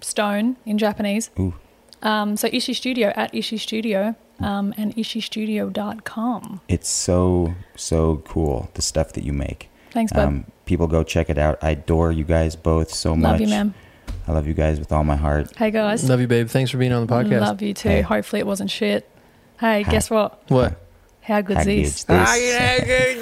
stone in Japanese. Ooh. Um, so Ishi Studio at Ishi Studio um, and ishistudio.com. it's so so cool the stuff that you make. Thanks, bud. Um, people go check it out. I adore you guys both so much. love you, man. I love you guys with all my heart. Hey guys, Love you, babe. Thanks for being on the podcast. love you too. Hey. Hopefully it wasn't shit. Hey, Hi. guess what? What? How good's How this? good's this?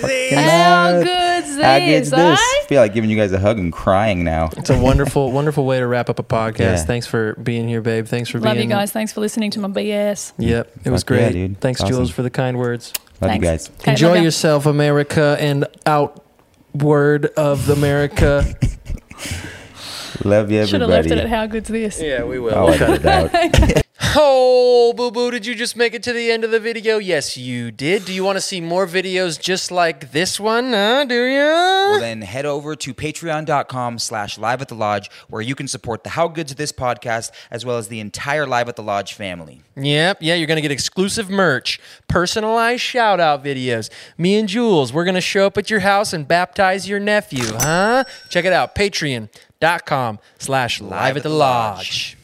Fucking How *laughs* How good's How this? this? I feel like giving you guys a hug and crying now. It's a wonderful, *laughs* wonderful way to wrap up a podcast. Yeah. Thanks for being here, babe. Thanks for Love being. Love you guys. Thanks for listening to my BS. Yep, it was Fuck yeah, great. dude. Thanks, Awesome. Jules, for the kind words. Love Thanks. you guys. Okay, Enjoy yourself, America, and outward of America. *laughs* Love you, everybody. Should have left it at how good's this. yeah, we will. I'll edit it out. Oh, boo boo, did you just make it to the end of the video? Yes, you did. Do you want to see more videos just like this one? Huh? Do you? Well, then head over to patreon.com slash live at the lodge where you can support the How Good's This podcast as well as the entire Live at the Lodge family. Yep, yeah, you're going to get exclusive merch, personalized shout out videos. Me and Jules, we're going to show up at your house and baptize your nephew, huh? Check it out, patreon.com slash live at the lodge.